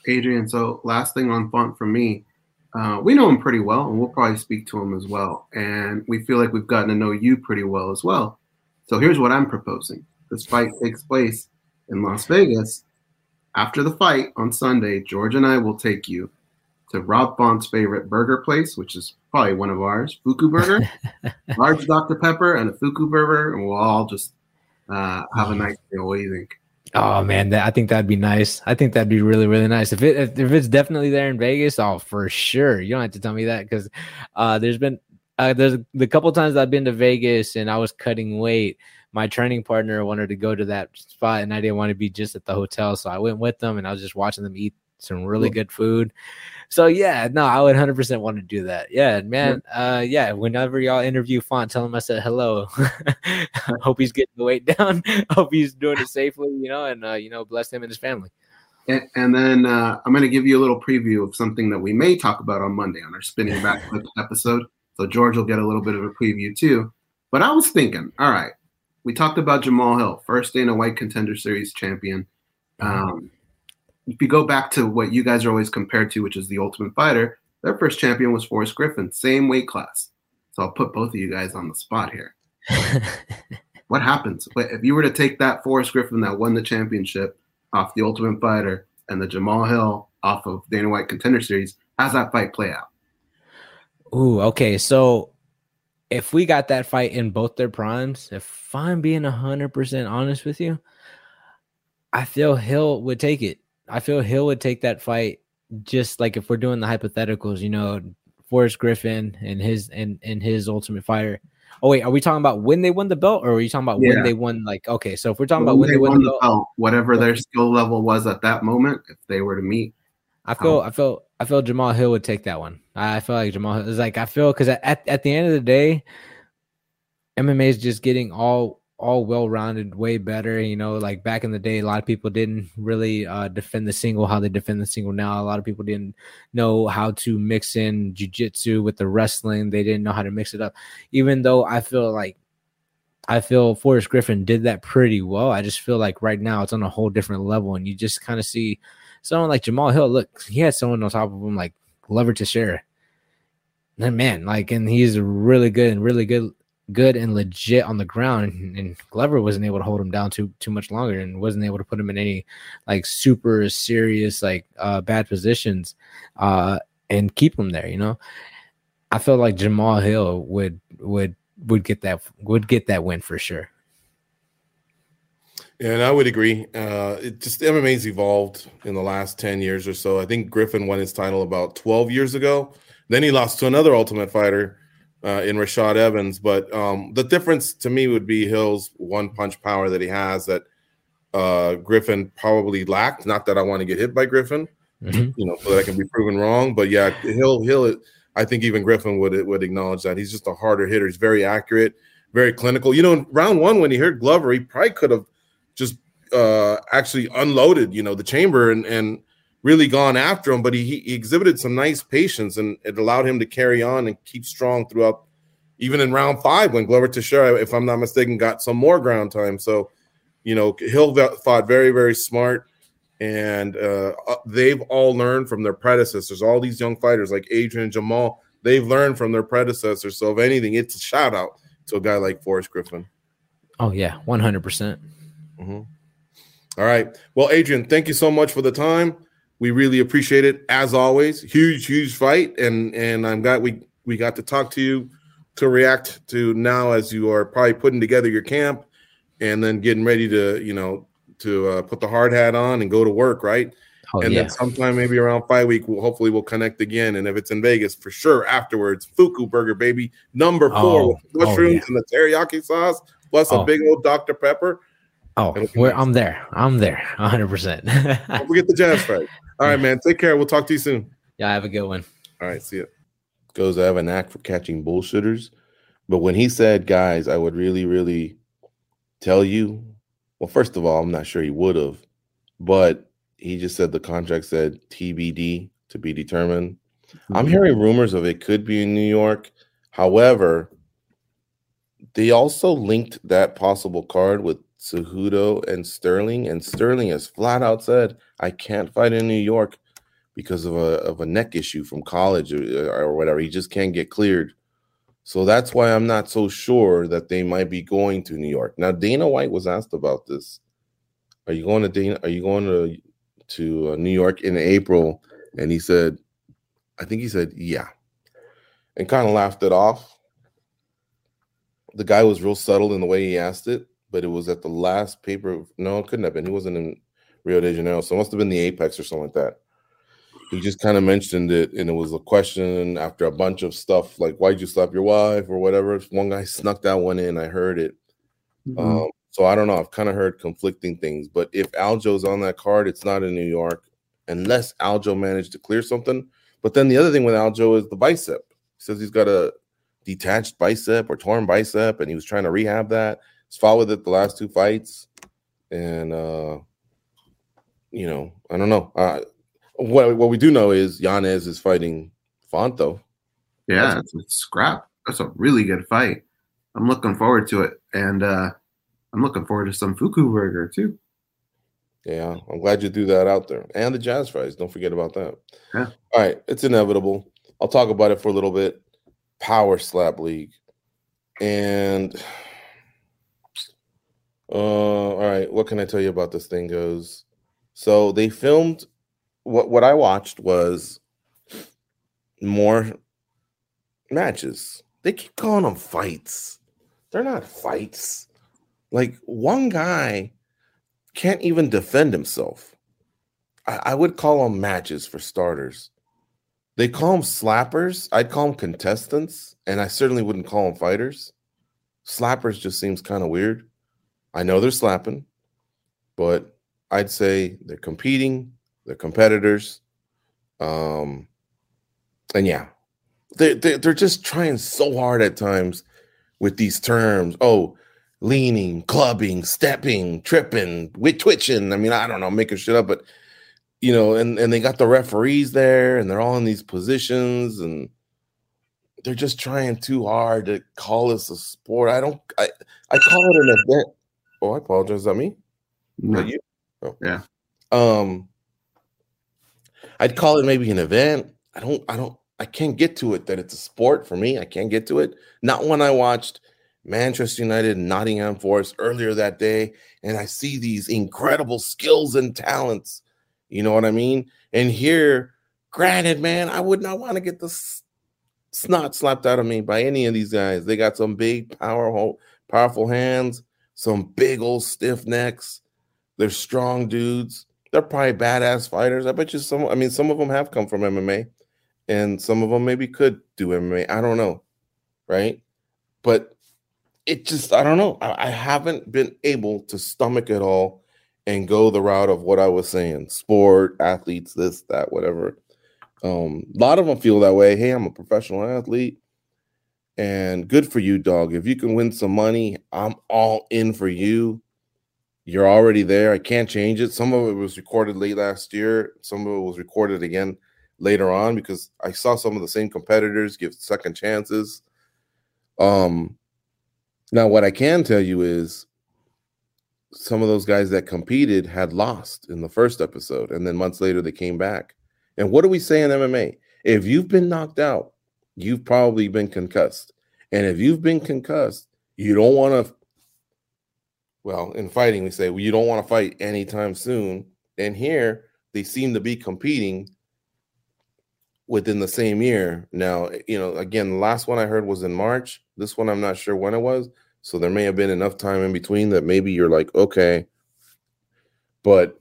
Adrian, so last thing on Font for me, uh, we know him pretty well, and we'll probably speak to him as well. And we feel like we've gotten to know you pretty well as well. So here's what I'm proposing: this fight takes place in Las Vegas. After the fight on Sunday, George and I will take you to Rob Font's favorite burger place, which is probably one of ours, Fuku Burger, large Dr. Pepper, and a Fuku Burger, and we'll all just uh, have a nice meal. What do you think? Oh man, that, I think that'd be nice. I think that'd be really, really nice. If it if, if it's definitely there in Vegas, oh for sure. You don't have to tell me that because uh, there's been uh, there's the couple times I've been to Vegas and I was cutting weight my training partner wanted to go to that spot and I didn't want to be just at the hotel. So I went with them and I was just watching them eat some really good food. So yeah, no, I would 100% want to do that. Yeah, man. Uh, yeah. Whenever y'all interview Font, tell him I said hello. Hope he's getting the weight down. Hope he's doing it safely, you know, and uh, you know, bless him and his family. And, and then uh, I'm going to give you a little preview of something that we may talk about on Monday on our spinning back episode. So George will get a little bit of a preview too. But I was thinking, all right, we talked about Jamahal Hill, first Dana White Contender Series champion. Mm-hmm. Um, if you go back to what you guys are always compared to, which is the Ultimate Fighter, their first champion was Forrest Griffin, same weight class. So I'll put both of you guys on the spot here. what happens if you were to take that Forrest Griffin that won the championship off the Ultimate Fighter and the Jamahal Hill off of Dana White Contender Series? How's that fight play out? Ooh, okay. So if we got that fight in both their primes, if I'm being 100% honest with you, I feel Hill would take it. I feel Hill would take that fight just like if we're doing the hypotheticals, you know, Forrest Griffin and his and and his ultimate fighter. Oh wait, are we talking about when they won the belt, or are you talking about yeah. when they won? Like, okay, so if we're talking when about when they, they won, the belt, belt, whatever their skill level was at that moment, if they were to meet, I feel, um, I feel, I feel Jamahal Hill would take that one. I feel like Jamahal is like I feel because at, at the end of the day, MMA is just getting all all well rounded, way better. You know, like back in the day, a lot of people didn't really uh, defend the single how they defend the single now. A lot of people didn't know how to mix in jujitsu with the wrestling. They didn't know how to mix it up. Even though I feel like I feel Forrest Griffin did that pretty well. I just feel like right now it's on a whole different level, and you just kind of see someone like Jamahal Hill. Look, he had someone on top of him like Glover Teixeira. And man, like, and he's really good and really good, good and legit on the ground. And, and, Glover wasn't able to hold him down too too much longer, and wasn't able to put him in any like super serious like uh bad positions, uh, and keep him there. You know, I felt like Jamahal Hill would would would get that would get that win for sure. Yeah, and I would agree. Uh, it just MMA's evolved in the last 10 years or so. I think Griffin won his title about 12 years ago. Then he lost to another Ultimate Fighter uh, in Rashad Evans. But um, the difference to me would be Hill's one punch power that he has that uh, Griffin probably lacked. Not that I want to get hit by Griffin, mm-hmm. you know, so that I can be proven wrong. But yeah, Hill, Hill, I think even Griffin would would acknowledge that he's just a harder hitter. He's very accurate, very clinical. You know, in round one when he heard Glover, he probably could have just uh, actually unloaded, you know, the chamber and and really gone after him. But he, he exhibited some nice patience, and it allowed him to carry on and keep strong throughout. Even in round five, when Glover Teixeira, if I'm not mistaken, got some more ground time. So, you know, Hill fought very, very smart, and uh, uh, they've all learned from their predecessors. All these young fighters like Adrian Jamahal, they've learned from their predecessors. So, if anything, it's a shout out to a guy like Forrest Griffin. Oh yeah, one hundred percent. Mm-hmm. All right. Well, Adrian, thank you so much for the time. We really appreciate it as always. Huge, huge fight, and and I'm glad we we got to talk to you to react to now as you are probably putting together your camp and then getting ready to, you know, to uh, put the hard hat on and go to work, right? Oh, and yeah. then sometime maybe around five week, we'll hopefully we'll connect again. And if it's in Vegas, for sure afterwards, Fuku Burger, baby, number four Oh, with oh, mushrooms yeah. and the teriyaki sauce, plus a Oh. big old Dr. Pepper. Oh, we're. I'm there. I'm there. 100. percent Don't forget the jazz fries. All right, man. Take care. We'll talk to you soon. Yeah, have a good one. All right, see ya. Goze, I have a knack for catching bullshitters. But when he said, guys, I would really, really tell you, well, first of all, I'm not sure he would have, but he just said the contract said TBD to be determined. I'm mm-hmm. hearing rumors of it could be in New York. However, they also linked that possible card with Cejudo and Sterling, and Sterling has flat out said, "I can't fight in New York because of a of a neck issue from college or, or whatever. He just can't get cleared." So that's why I'm not so sure that they might be going to New York. Now Dana White was asked about this. Are you going to Dana? Are you going to to uh, New York in April? And he said, I think he said, yeah, and kind of laughed it off. The guy was real subtle in the way he asked it, but it was at the last paper. No, it couldn't have been. He wasn't in Rio de Janeiro, so it must have been the Apex or something like that. He just kind of mentioned it, and it was a question after a bunch of stuff like, "Why'd you slap your wife?" or whatever. One guy snuck that one in. I heard it. Mhm. Um, so I don't know. I've kind of heard conflicting things, but if Aljo's on that card, it's not in New York, unless Aljo managed to clear something. But then the other thing with Aljo is the bicep. He says he's got a detached bicep or torn bicep, and he was trying to rehab that. He's fought with it the last two fights, and uh, you know, I don't know. Uh, what what we do know is Yanez is fighting Fonto. Yeah, it's a scrap. That's a really good fight. I'm looking forward to it, and uh, I'm looking forward to some Fuku burger too. Yeah, I'm glad you threw that out there. And the jazz fries. Don't forget about that. Yeah. All right. It's inevitable. I'll talk about it for a little bit. Power Slap League. And uh all right, what can I tell you about this thing Goze? So they filmed what what I watched was more matches. They keep calling them fights. They're not fights. Like one guy can't even defend himself. I, I would call them matches for starters. They call them slappers. I'd call them contestants, and I certainly wouldn't call them fighters. Slappers just seems kind of weird. I know they're slapping, but I'd say they're competing, they're competitors. Um, and yeah, they, they, they're just trying so hard at times with these terms. Oh, leaning, clubbing, stepping, tripping, with twitching. I mean, I don't know, making shit up, but you know, and and they got the referees there, and they're all in these positions, and they're just trying too hard to call this a sport. I don't. I I call it an event. Oh, I apologize. Is that me? No. That you? Oh. Yeah. Um, I'd call it maybe an event. I don't. I don't. I can't get to it that it's a sport for me. I can't get to it. Not when I watched Manchester United and Nottingham Forest earlier that day, and I see these incredible skills and talents. You know what I mean? And here, granted, man, I would not want to get the snot slapped out of me by any of these guys. They got some big, powerful, powerful hands, some big old stiff necks. They're strong dudes. They're probably badass fighters. I bet you some. I mean, some of them have come from MMA, and some of them maybe could do MMA. I don't know, right? But it just I don't know. I, I haven't been able to stomach it all and go the route of what I was saying: sport, athletes, this, that, whatever. Um, a lot of them feel that way. Hey, I'm a professional athlete, and good for you, dog. If you can win some money, I'm all in for you. You're already there. I can't change it. Some of it was recorded late last year. Some of it was recorded again later on because I saw some of the same competitors give second chances. Um, now what I can tell you is some of those guys that competed had lost in the first episode, and then months later they came back. And what do we say in MMA? If you've been knocked out, you've probably been concussed. And if you've been concussed, you don't want to. Well, in fighting, we say well, you don't want to fight anytime soon. And here they seem to be competing within the same year. Now, eh, you know, again, the last one I heard was in March. This one I'm not sure when it was. So there may have been enough time in between that maybe you're like, okay. But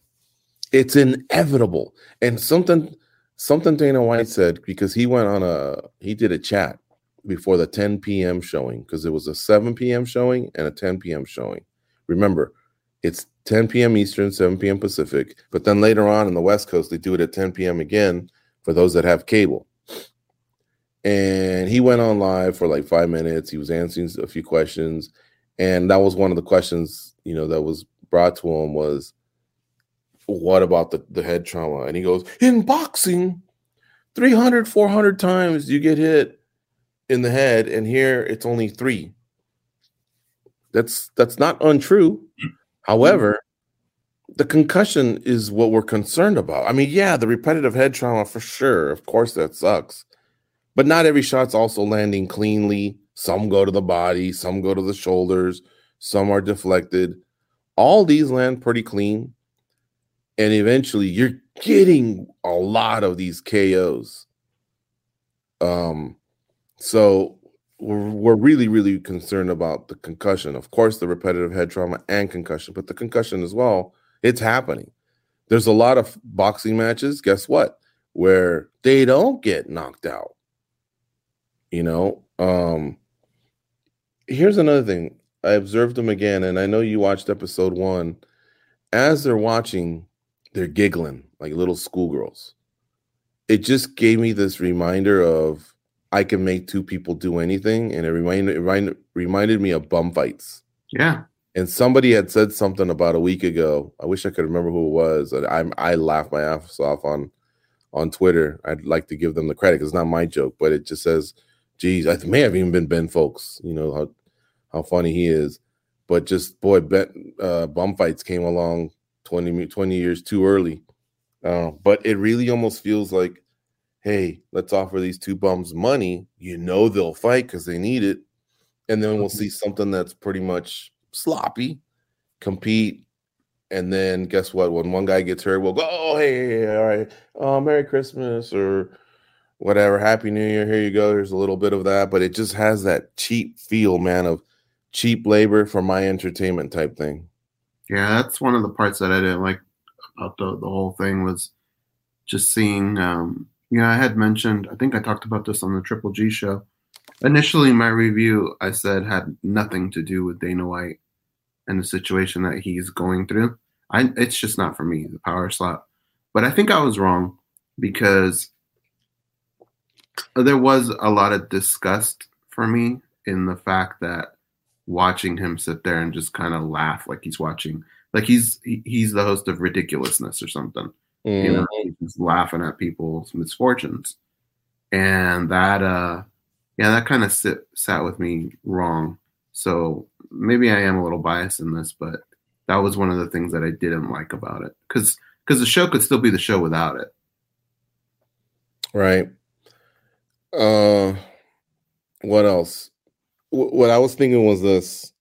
it's inevitable. And something something Dana White said because he went on a he did a chat before the 10 p.m. showing because it was a 7 p.m. showing and a 10 p.m. showing. Remember, it's 10 p.m. Eastern, 7 p.m. Pacific, but then later on in the West Coast, they do it at 10 p.m. again for those that have cable. And he went on live for like five minutes. He was answering a few questions. And that was one of the questions, you know, that was brought to him was, what about the, the head trauma? And he goes, in boxing, 300, 400 times you get hit in the head, and here it's only three. That's that's not untrue. Mm. However, the concussion is what we're concerned about. I mean, yeah, the repetitive head trauma for sure. Of course, that sucks. But not every shot's also landing cleanly. Some go to the body, some go to the shoulders, some are deflected. All these land pretty clean. And eventually you're getting a lot of these KOs. Um, so we're, we're really, really concerned about the concussion. Of course, the repetitive head trauma and concussion, but the concussion as well it's happening. There's a lot of boxing matches, guess what? Where they don't get knocked out. You know, um here's another thing. I observed them again, and I know you watched episode one. As they're watching, they're giggling like little schoolgirls. It just gave me this reminder of I can make two people do anything, and it reminded it reminded, reminded me of bum fights. Yeah, and somebody had said something about a week ago. I wish I could remember who it was. I'm I laughed my ass off on on Twitter. I'd like to give them the credit it's not my joke, but it just says, "Geez, I may have even been Ben Fowlkes." You know how how funny he is, but just boy, Ben uh, bum fights came along 20, 20 years too early. Uh, but it really almost feels like, hey, let's offer these two bums money. You know they'll fight because they need it, and then we'll mm-hmm. see something that's pretty much sloppy, compete, and then guess what? When one guy gets hurt, we'll go, oh, hey, all right, oh, Merry Christmas or whatever, Happy New Year. Here you go. There's a little bit of that, but it just has that cheap feel, man, of cheap labor for my entertainment type thing. Yeah, that's one of the parts that I didn't like about the, the whole thing was just seeing. Um, you know, I had mentioned, I think I talked about this on the Triple G show. Initially, my review I said had nothing to do with Dana White and the situation that he's going through. I it's just not for me, the power slap. But I think I was wrong because there was a lot of disgust for me in the fact that watching him sit there and just kind of laugh like he's watching like he's he's the host of ridiculousness or something mm-hmm. you know mm-hmm. he's laughing at people's misfortunes and that uh yeah that kind of sit, sat with me wrong so maybe I am a little biased in this, but that was one of the things that I didn't like about it because because the show could still be the show without it. Right. Uh, what else? What I was thinking was this: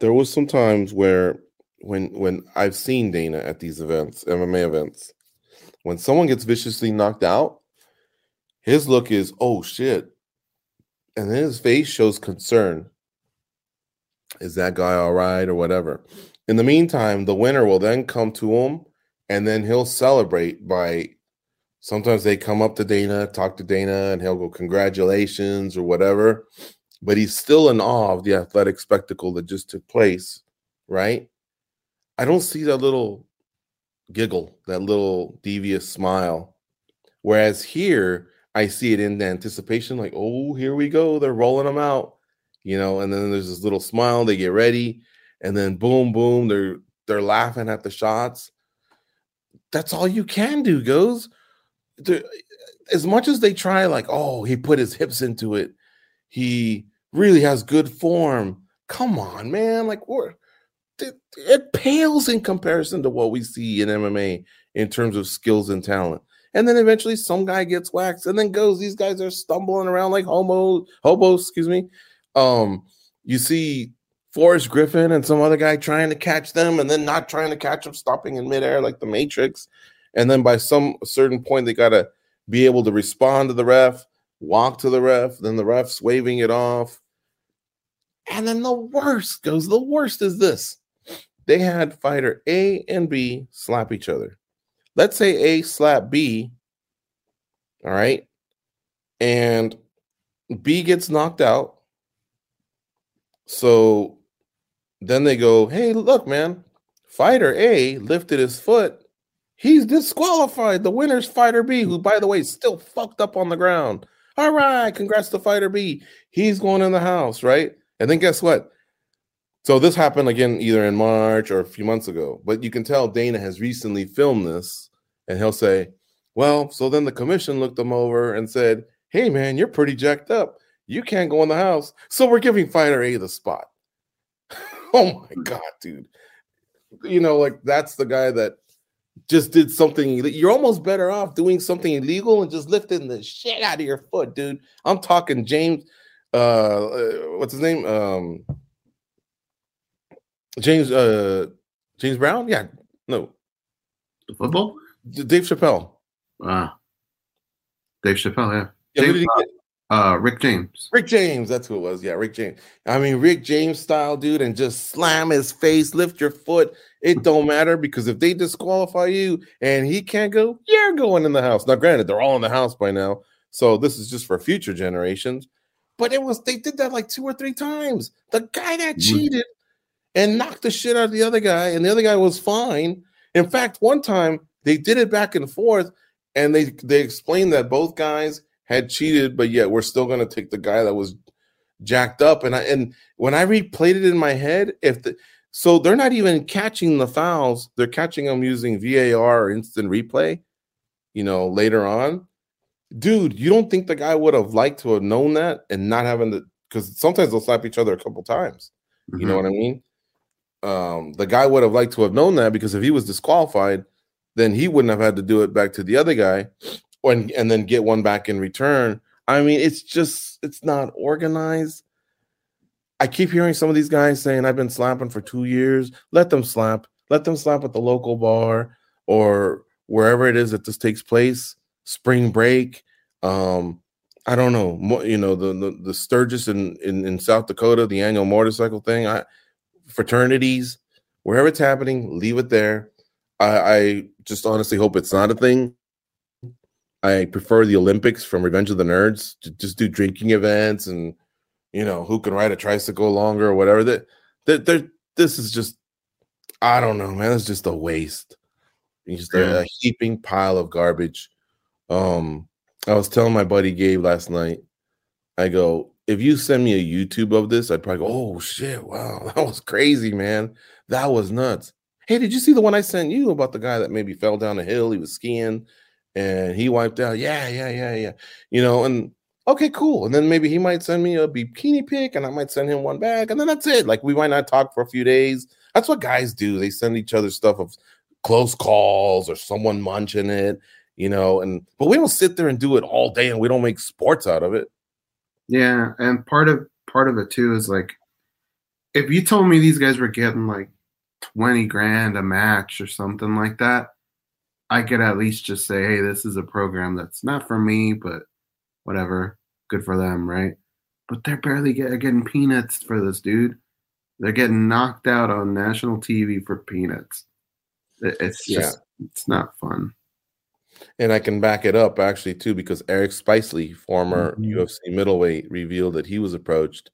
there was some times where when when I've seen Dana at these events, MMA events, when someone gets viciously knocked out, his look is oh shit, and then his face shows concern is that guy all right or whatever? In the meantime, the winner will then come to him and then he'll celebrate by sometimes they come up to Dana, talk to Dana, and he'll go, Congratulations or whatever. But he's still in awe of the athletic spectacle that just took place, right? I don't see that little giggle, that little devious smile. Whereas here, I see it in the anticipation, like, oh, here we go. They're rolling them out you know, and then there's this little smile, they get ready, and then boom, boom, they're they're laughing at the shots. That's all you can do, Goze. As much as they try, like, oh, he put his hips into it, he really has good form. Come on, man. Like, we're it, pales in comparison to what we see in MMA in terms of skills and talent. And then eventually some guy gets waxed and then goes. These guys are stumbling around like homo hobos, excuse me, um, you see Forrest Griffin and some other guy trying to catch them and then not trying to catch them, stopping in midair like the Matrix. And then by some certain point, they gotta be able to respond to the ref, walk to the ref, then the ref's waving it off. And then the worst goes the worst is this they had fighter A and B slap each other. Let's say A slap B, all right, and B gets knocked out. So then they go, hey, look, man, fighter A lifted his foot. He's disqualified. The winner's fighter B, who, by the way, is still fucked up on the ground. All right, congrats to fighter B. He's going in the house, right? And then guess what? So this happened again either in March or a few months ago. But you can tell Dana has recently filmed this, and he'll say, "Well, so then the commission looked him over and said, "Hey, man, you're pretty jacked up. You can't go in the house. So we're giving fighter A the spot." oh my hmm. god, dude! You know, like that's the guy that just did something. You're almost better off doing something illegal and just lifting the shit out of your foot, dude. I'm talking James. Uh, uh what's his name? Um James uh James Brown? Yeah, no. The football? Dave Chappelle. Wow. Dave Chappelle, yeah. yeah James, uh, uh, Rick James. Rick James, that's who it was. Yeah, Rick James. I mean, Rick James style, dude, and just slam his face, lift your foot. It don't matter because if they disqualify you and he can't go, you're going in the house. Now, granted, they're all in the house by now, so this is just for future generations. But it was they did that like two or three times. The guy that mm-hmm. cheated and knocked the shit out of the other guy, and the other guy was fine. In fact, one time they did it back and forth, and they they explained that both guys had cheated, but yet we're still going to take the guy that was jacked up. And I and when I replayed it in my head, if the so they're not even catching the fouls, they're catching them using VAR or instant replay. You know, later on, dude, you don't think the guy would have liked to have known that and not having to because sometimes they'll slap each other a couple times. Mm-hmm. You know mm-hmm. what I mean? um, the guy would have liked to have known that because if he was disqualified, then he wouldn't have had to do it back to the other guy, or and then get one back in return. I mean, it's just it's not organized. I keep hearing some of these guys saying, "I've been slapping for two years. Let them slap. Let them slap at the local bar or wherever it is that this takes place. Spring break. Um, I don't know. You know the the, the Sturgis in, in in South Dakota, the annual motorcycle thing. I fraternities, wherever it's happening, leave it there. I, I just honestly hope it's not a thing. I prefer the Olympics from Revenge of the Nerds to just do drinking events and you know who can ride a tricycle longer or whatever. That that this is just I don't know, man. It's just a waste. It's just a, a heaping pile of garbage. Um, I was telling my buddy Gabe last night. I go, if you send me a YouTube of this, I'd probably go, "Oh shit, wow, that was crazy, man. That was nuts." Hey, did you see the one I sent you about the guy that maybe fell down a hill? He was skiing and he wiped out. Yeah, yeah, yeah, yeah. You know, and okay, cool. And then maybe he might send me a bikini pic, and I might send him one back, and then that's it. Like we might not talk for a few days. That's what guys do. They send each other stuff of close calls or someone munching it, you know. And but we don't sit there and do it all day, and we don't make sports out of it. Yeah, and part of part of it too is like if you told me these guys were getting like 20 grand a match or something like that, I could at least just say, hey, this is a program that's not for me, but whatever. Good for them, right? But they're barely get, getting peanuts for this, dude. They're getting knocked out on national TV for peanuts. It's just, yeah. it's not fun and I can back it up actually too because Eric Spicely, former mm-hmm. UFC middleweight, revealed that he was approached,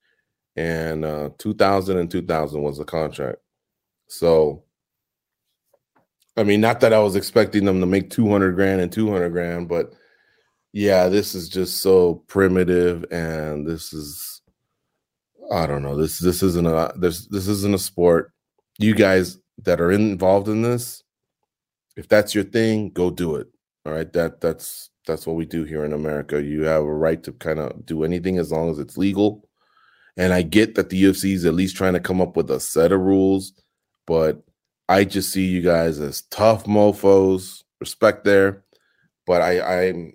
and uh, 2000 and 2000 was the contract. So, I mean, not that I was expecting them to make 200 grand and 200 grand, but yeah, this is just so primitive, and this is, I don't know, this this isn't a this this isn't a sport. You guys that are involved in this, if that's your thing, go do it. All right, that that's that's what we do here in America. You have a right to kind of do anything as long as it's legal. And I get that the UFC is at least trying to come up with a set of rules, but I just see you guys as tough mofo's. Respect there, but I I'm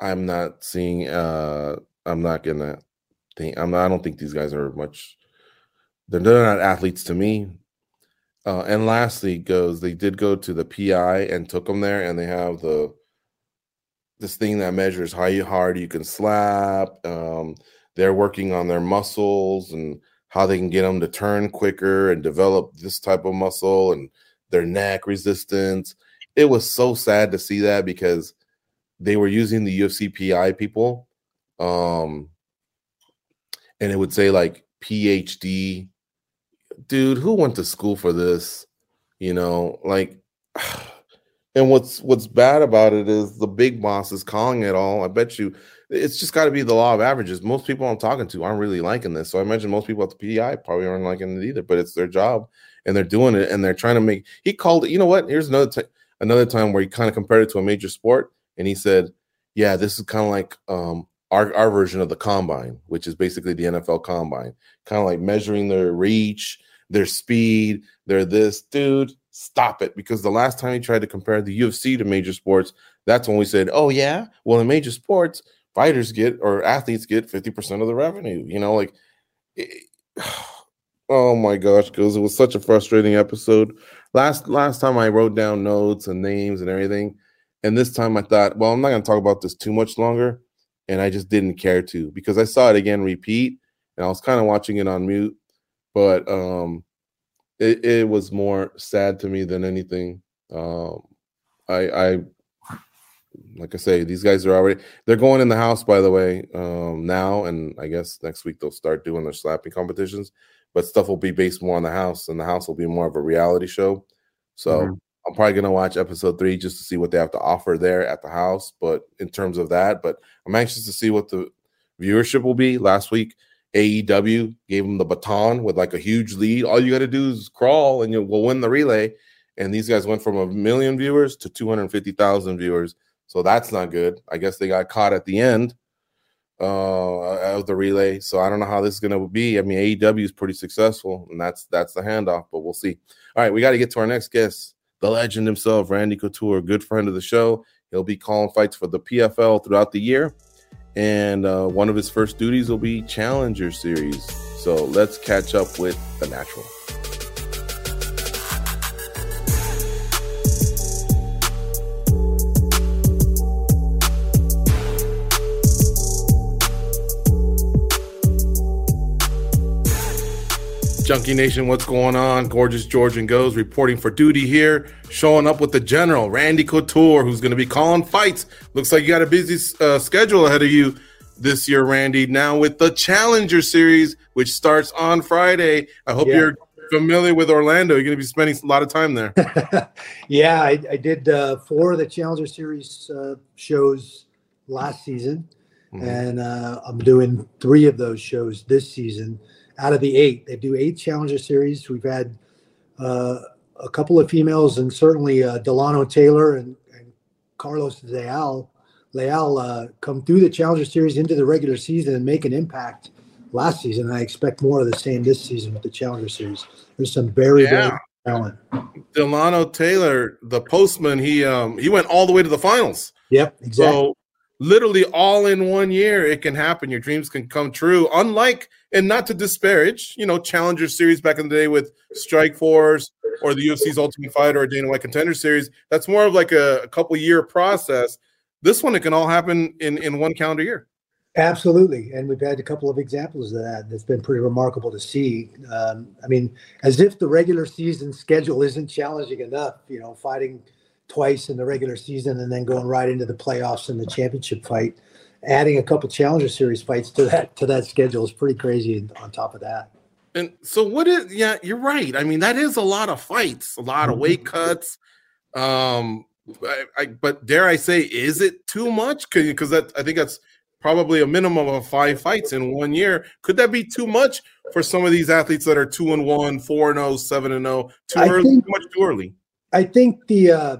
I'm not seeing. uh I'm not gonna think. I'm not. I don't think these guys are much. They're, they're not athletes to me. Uh, and lastly, Goze they did go to the PI and took them there, and they have the this thing that measures how you hard you can slap. Um, they're working on their muscles and how they can get them to turn quicker and develop this type of muscle and their neck resistance. It was so sad to see that because they were using the UFC PI people. Um, and it would say like PhD. Dude, who went to school for this? You know, like and what's what's bad about it is the big boss is calling it all. I bet you it's just got to be the law of averages. Most people I'm talking to aren't really liking this. So I imagine most people at the PI probably aren't liking it either, but it's their job and they're doing it and they're trying to make he called it, you know what? Here's another t- another time where he kind of compared it to a major sport and he said, "Yeah, this is kind of like um our, our version of the combine, which is basically the NFL combine, kind of like measuring their reach, their speed, their this, dude. Stop it. Because the last time he tried to compare the UFC to major sports, that's when we said, oh, yeah, well, in major sports, fighters get or athletes get 50% of the revenue. You know, like, it, oh my gosh, because it was such a frustrating episode. Last last time I wrote down notes and names and everything. And this time I thought, well, I'm not going to talk about this too much longer and I just didn't care to because I saw it again repeat and I was kind of watching it on mute, but um it, it was more sad to me than anything. Um I I like I say, these guys are already they're going in the house by the way, um now and I guess next week they'll start doing their slapping competitions, but stuff will be based more on the house and the house will be more of a reality show. So mm-hmm. I'm probably gonna watch episode three just to see what they have to offer there at the house. But in terms of that, but I'm anxious to see what the viewership will be. Last week, AEW gave them the baton with like a huge lead. All you got to do is crawl and you will win the relay. And these guys went from a million viewers to 250,000 viewers. So that's not good. I guess they got caught at the end uh, of the relay. So I don't know how this is going to be. I mean, AEW is pretty successful, and that's that's the handoff. But we'll see. All right, we got to get to our next guest the legend himself, Randy Couture, good friend of the show. He'll be calling fights for the PFL throughout the year. And uh, one of his first duties will be Challenger Series. So let's catch up with the natural. Junkie Nation, what's going on? Gorgeous Georgian Goze reporting for duty here, showing up with the general, Randy Couture, who's going to be calling fights. Looks like you got a busy uh, schedule ahead of you this year, Randy. Now with the Challenger Series, which starts on Friday. I hope yeah. you're familiar with Orlando. You're going to be spending a lot of time there. yeah, I, I did uh, four of the Challenger Series uh, shows last season, mm-hmm. and uh, I'm doing three of those shows this season out of the eight. They do eight Challenger Series. We've had uh, a couple of females, and certainly uh, Dilano Taylor and, and Carlos Leal, Leal uh, come through the Challenger Series into the regular season and make an impact last season. I expect more of the same this season with the Challenger Series. There's some very, yeah. very talent. Dilano Taylor, the postman, he um he went all the way to the finals. Yep, exactly. So literally all in one year it can happen your dreams can come true unlike and not to disparage you know challenger series back in the day with Strikeforce or the ufc's ultimate fighter or dana white contender series that's more of like a, a couple year process. This one it can all happen in in one calendar year. Absolutely and we've had a couple of examples of that that's been pretty remarkable to see. Um, i mean as if the regular season schedule isn't challenging enough you know fighting twice in the regular season and then going right into the playoffs and the championship fight. Adding a couple Challenger Series fights to that to that schedule is pretty crazy. On top of that, and so what is? Yeah, you're right. I mean, that is a lot of fights, a lot of weight mm-hmm. cuts. Um, I, I, but dare I say, is it too much? Because that I think that's probably a minimum of five fights in one year. Could that be too much for some of these athletes that are two and one, four and oh, seven and oh, too I early, think, too much too early? I think the uh,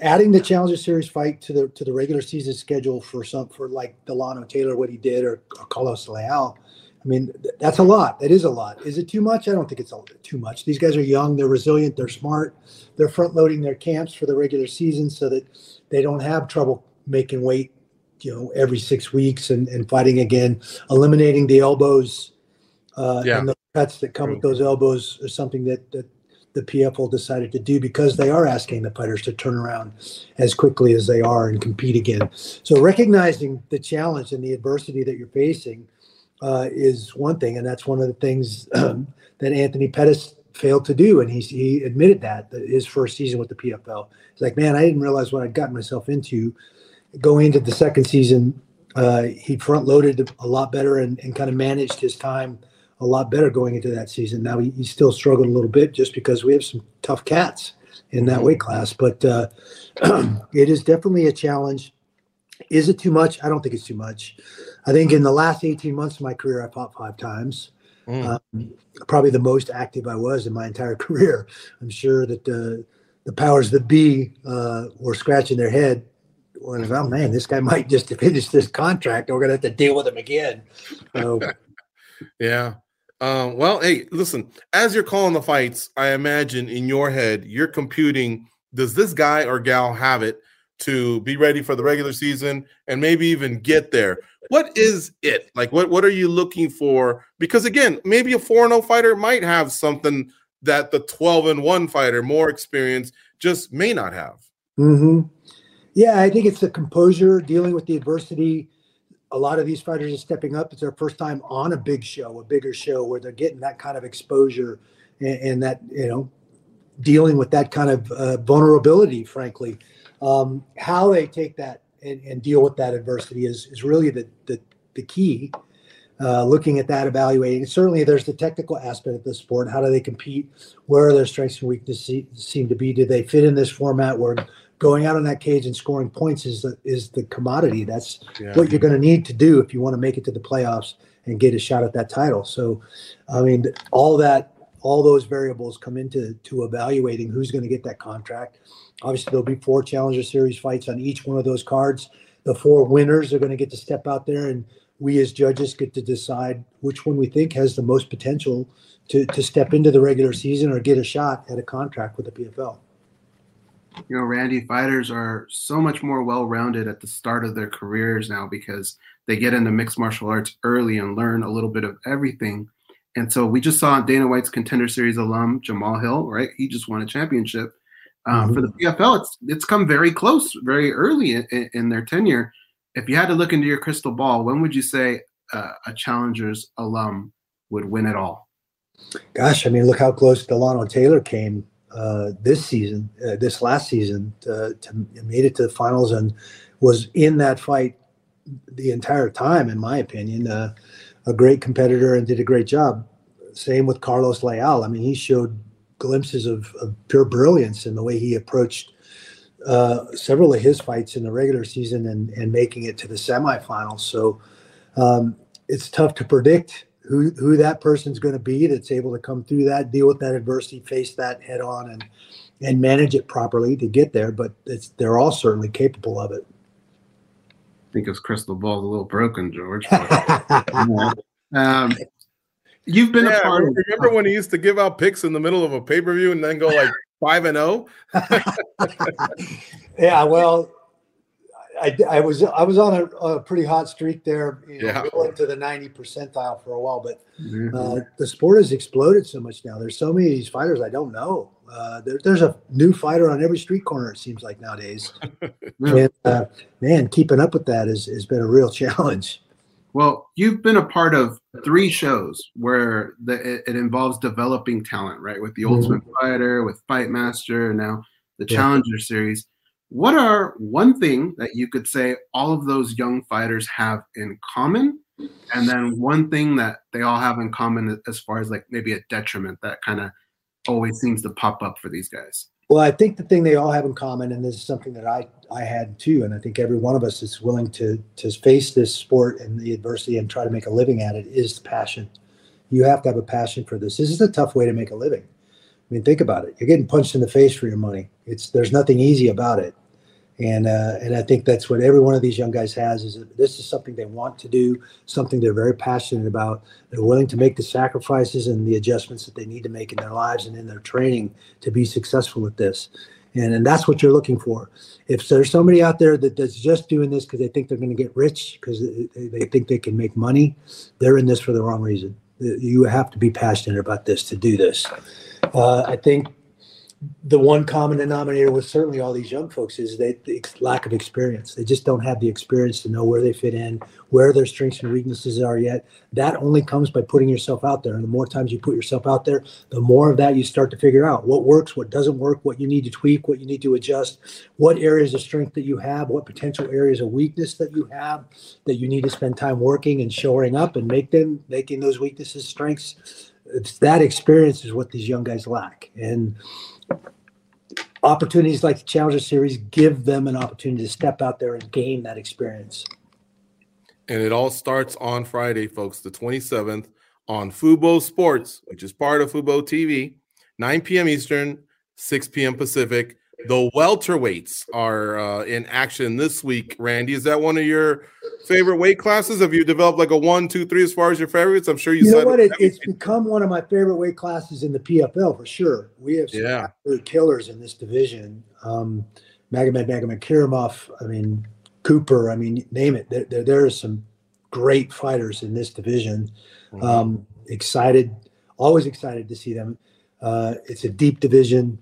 adding the Challenger Series fight to the to the regular season schedule for some for like Dilano Taylor, what he did, or, or Carlos Leal. I mean, that's a lot. That is a lot. Is it too much? I don't think it's too much. These guys are young. They're resilient. They're smart. They're front loading their camps for the regular season so that they don't have trouble making weight, you know, every six weeks and, and fighting again. Eliminating the elbows uh, yeah. and the cuts that come with those elbows is something that, that the PFL decided to do because they are asking the fighters to turn around as quickly as they are and compete again. So recognizing the challenge and the adversity that you're facing uh, is one thing, and that's one of the things um, that Anthony Pettis failed to do, and he he admitted that, that his first season with the PFL. He's like, man, I didn't realize what I'd gotten myself into. Going into the second season, uh, he front loaded a lot better and, and kind of managed his time a lot better going into that season. Now he, he still struggled a little bit just because we have some tough cats in that weight class, but uh, it is definitely a challenge. Is it too much? I don't think it's too much. I think in the last 18 months of my career, I fought five times. Mm. Um, probably the most active I was in my entire career. I'm sure that the the powers that be uh, were scratching their head. Was, oh man, this guy might just finish this contract. We're gonna have to deal with him again. So, yeah. Um, well, hey, listen. As you're calling the fights, I imagine in your head you're computing: Does this guy or gal have it to be ready for the regular season and maybe even get there? what is it like what what are you looking for because again maybe a 4-0 fighter might have something that the 12 and 1 fighter more experience just may not have mm-hmm. yeah i think it's the composure dealing with the adversity a lot of these fighters are stepping up it's their first time on a big show a bigger show where they're getting that kind of exposure and, and that you know dealing with that kind of uh, vulnerability frankly um, how they take that and, and deal with that adversity is is really the the, the key. Uh, looking at that, evaluating. Certainly, there's the technical aspect of the sport. How do they compete? Where are their strengths and weaknesses seem to be? Do they fit in this format where going out on that cage and scoring points is the, is the commodity? That's yeah. what you're going to need to do if you want to make it to the playoffs and get a shot at that title. So, I mean, all that, all those variables come into to evaluating who's going to get that contract Obviously, there'll be four Challenger Series fights on each one of those cards. The four winners are going to get to step out there, and we as judges get to decide which one we think has the most potential to, to step into the regular season or get a shot at a contract with the PFL. You know, Randy, fighters are so much more well rounded at the start of their careers now because they get into mixed martial arts early and learn a little bit of everything. And so we just saw Dana White's contender series alum, Jamahal Hill, right? He just won a championship. Um, for the mm-hmm. PFL, it's it's come very close, very early in, in, their tenure. If you had to look into your crystal ball, when would you say uh, a Challengers alum would win it all? Gosh, I mean, look how close Dilano Taylor came uh, this season, uh, this last season, to, to, made it to the finals and was in that fight the entire time, in my opinion. Uh, a great competitor and did a great job. Same with Carlos Leal. I mean, he showed glimpses of, of pure brilliance in the way he approached uh, several of his fights in the regular season and, and making it to the semifinals. So um, it's tough to predict who, who that person's going to be that's able to come through that, deal with that adversity, face that head on, and and manage it properly to get there. But it's they're all certainly capable of it. I think his crystal ball's a little broken, George. um, You've been yeah, a part. Remember when he used to give out picks in the middle of a pay per view and then go like five and zero? Oh? yeah, well, I, I was I was on a, a pretty hot streak there, you know, yeah. going to the ninety percentile for a while. But mm-hmm. uh, the sport has exploded so much now. There's so many of these fighters I don't know. Uh, there, there's a new fighter on every street corner. It seems like nowadays. and, uh, man, keeping up with that has, has been a real challenge. Well, you've been a part of three shows where the, it, it, involves developing talent, right? With the mm-hmm. Ultimate Fighter, with Fight Master, and now the yeah. Challenger Series. What are one thing that you could say all of those young fighters have in common, and then one thing that they all have in common as far as like maybe a detriment that kind of always seems to pop up for these guys? Well, I think the thing they all have in common, and this is something that I I had too, and I think every one of us is willing to to face this sport and the adversity and try to make a living at it, is passion. You have to have a passion for this. This is a tough way to make a living. I mean, think about it. You're getting punched in the face for your money. It's there's nothing easy about it and uh, and I think that's what every one of these young guys has is this is something they want to do, something they're very passionate about. They're willing to make the sacrifices and the adjustments that they need to make in their lives and in their training to be successful at this. And, and that's what you're looking for. If there's somebody out there that, that's just doing this because they think they're going to get rich, because they, they think they can make money, they're in this for the wrong reason. You have to be passionate about this to do this. Uh, I think the one common denominator with certainly all these young folks is that the lack of experience. They just don't have the experience to know where they fit in, where their strengths and weaknesses are yet. That only comes by putting yourself out there. And the more times you put yourself out there, the more of that you start to figure out what works, what doesn't work, what you need to tweak, what you need to adjust, what areas of strength that you have, what potential areas of weakness that you have that you need to spend time working and shoring up and make them making those weaknesses strengths. It's that experience is what these young guys lack. And opportunities like the Challenger Series give them an opportunity to step out there and gain that experience. And it all starts on Friday, folks, the 27th on Fubo Sports, which is part of Fubo TV, 9 p.m. Eastern, 6 p.m. Pacific. The welterweights are uh, in action this week. Randy, is that one of your favorite weight classes? Have you developed like a one, two, three as far as your favorites? I'm sure you. You know what? It, it's become one of my favorite weight classes in the PFL for sure. We have some yeah. killers in this division. Um, Magomed Magomedkerimov. I mean Cooper. I mean name it. There, there, there are some great fighters in this division. Mm-hmm. Um, excited, always excited to see them. Uh, it's a deep division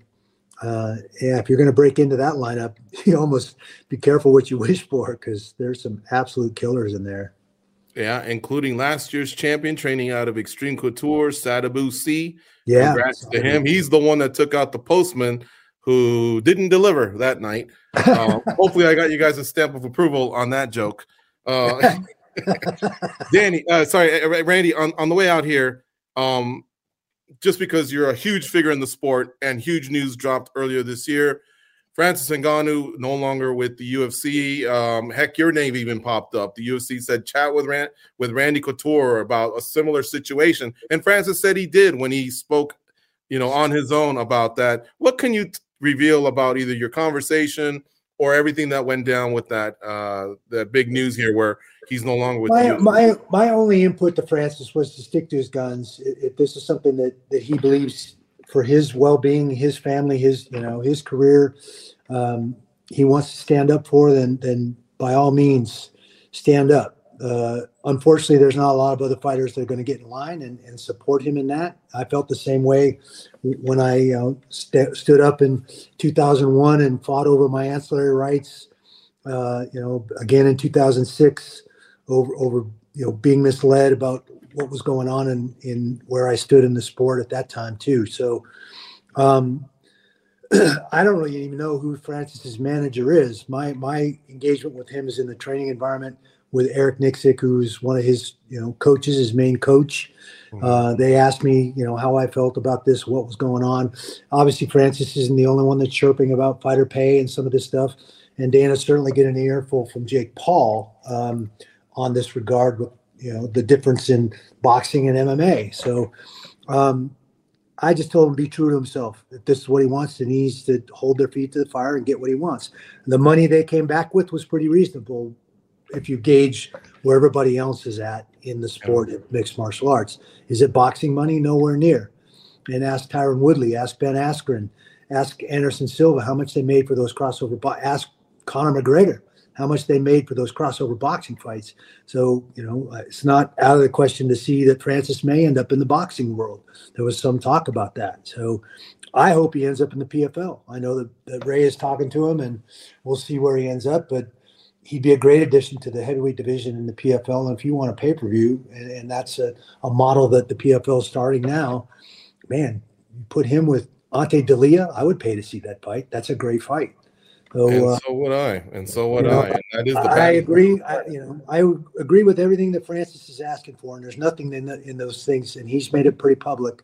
uh, yeah, if you're going to break into that lineup, you almost be careful what you wish for because there's some absolute killers in there. Yeah, including last year's champion training out of Extreme Couture, Sadibou Sy. Yeah, congrats to him. He's the one that took out the postman who didn't deliver that night. Uh, hopefully, I got you guys a stamp of approval on that joke. Uh, Danny, uh, sorry, Randy, on, on the way out here, um, just because you're a huge figure in the sport and huge news dropped earlier this year. Francis Ngannou no longer with the UFC. Um, heck, your name even popped up. The UFC said chat with Rand with Randy Couture about a similar situation, and Francis said he did when he spoke, you know, on his own about that. What can you t- reveal about either your conversation or everything that went down with that uh, that big news here, where he's no longer with my, you. My my only input to Francis was to stick to his guns. If this is something that that he believes for his well being, his family, his you know his career, um, he wants to stand up for, then then by all means stand up. Uh, unfortunately, there's not a lot of other fighters that are going to get in line and, and support him in that. I felt the same way when I st- stood up in 2001 and fought over my ancillary rights. Uh, you know, again in 2006 over over you know being misled about what was going on in in where I stood in the sport at that time too. So um, I don't really even know who Francis's manager is. My my engagement with him is in the training environment with Eric Nicksick, who's one of his you know coaches, his main coach. Mm-hmm. Uh, they asked me, you know, how I felt about this, what was going on. Obviously, Francis isn't the only one that's chirping about fighter pay and some of this stuff. And Dana certainly getting an earful from Jake Paul. Um, on this regard with you know the difference in boxing and MMA. So um, I just told him to be true to himself. If this is what he wants, then he needs to hold their feet to the fire and get what he wants. The money they came back with was pretty reasonable if you gauge where everybody else is at in the sport of mixed martial arts. Is it boxing money? Nowhere near. And ask Tyron Woodley, ask Ben Askren, ask Anderson Silva how much they made for those crossover. Ask Conor McGregor how much they made for those crossover boxing fights. So, you know, uh, it's not out of the question to see that Francis may end up in the boxing world. There was some talk about that. So I hope he ends up in the PFL. I know that, that Ray is talking to him and we'll see where he ends up, but he'd be a great addition to the heavyweight division in the PFL. And if you want a pay per view, and, and, that's a, a model that the PFL is starting now, man, put him with Ante Delija, I would pay to see that fight. That's a great fight. So, and uh, so would I, and so would know, I. And that is the I agree. I, you know, I agree with everything that Francis is asking for, and there's nothing in the, in those things, and he's made it pretty public.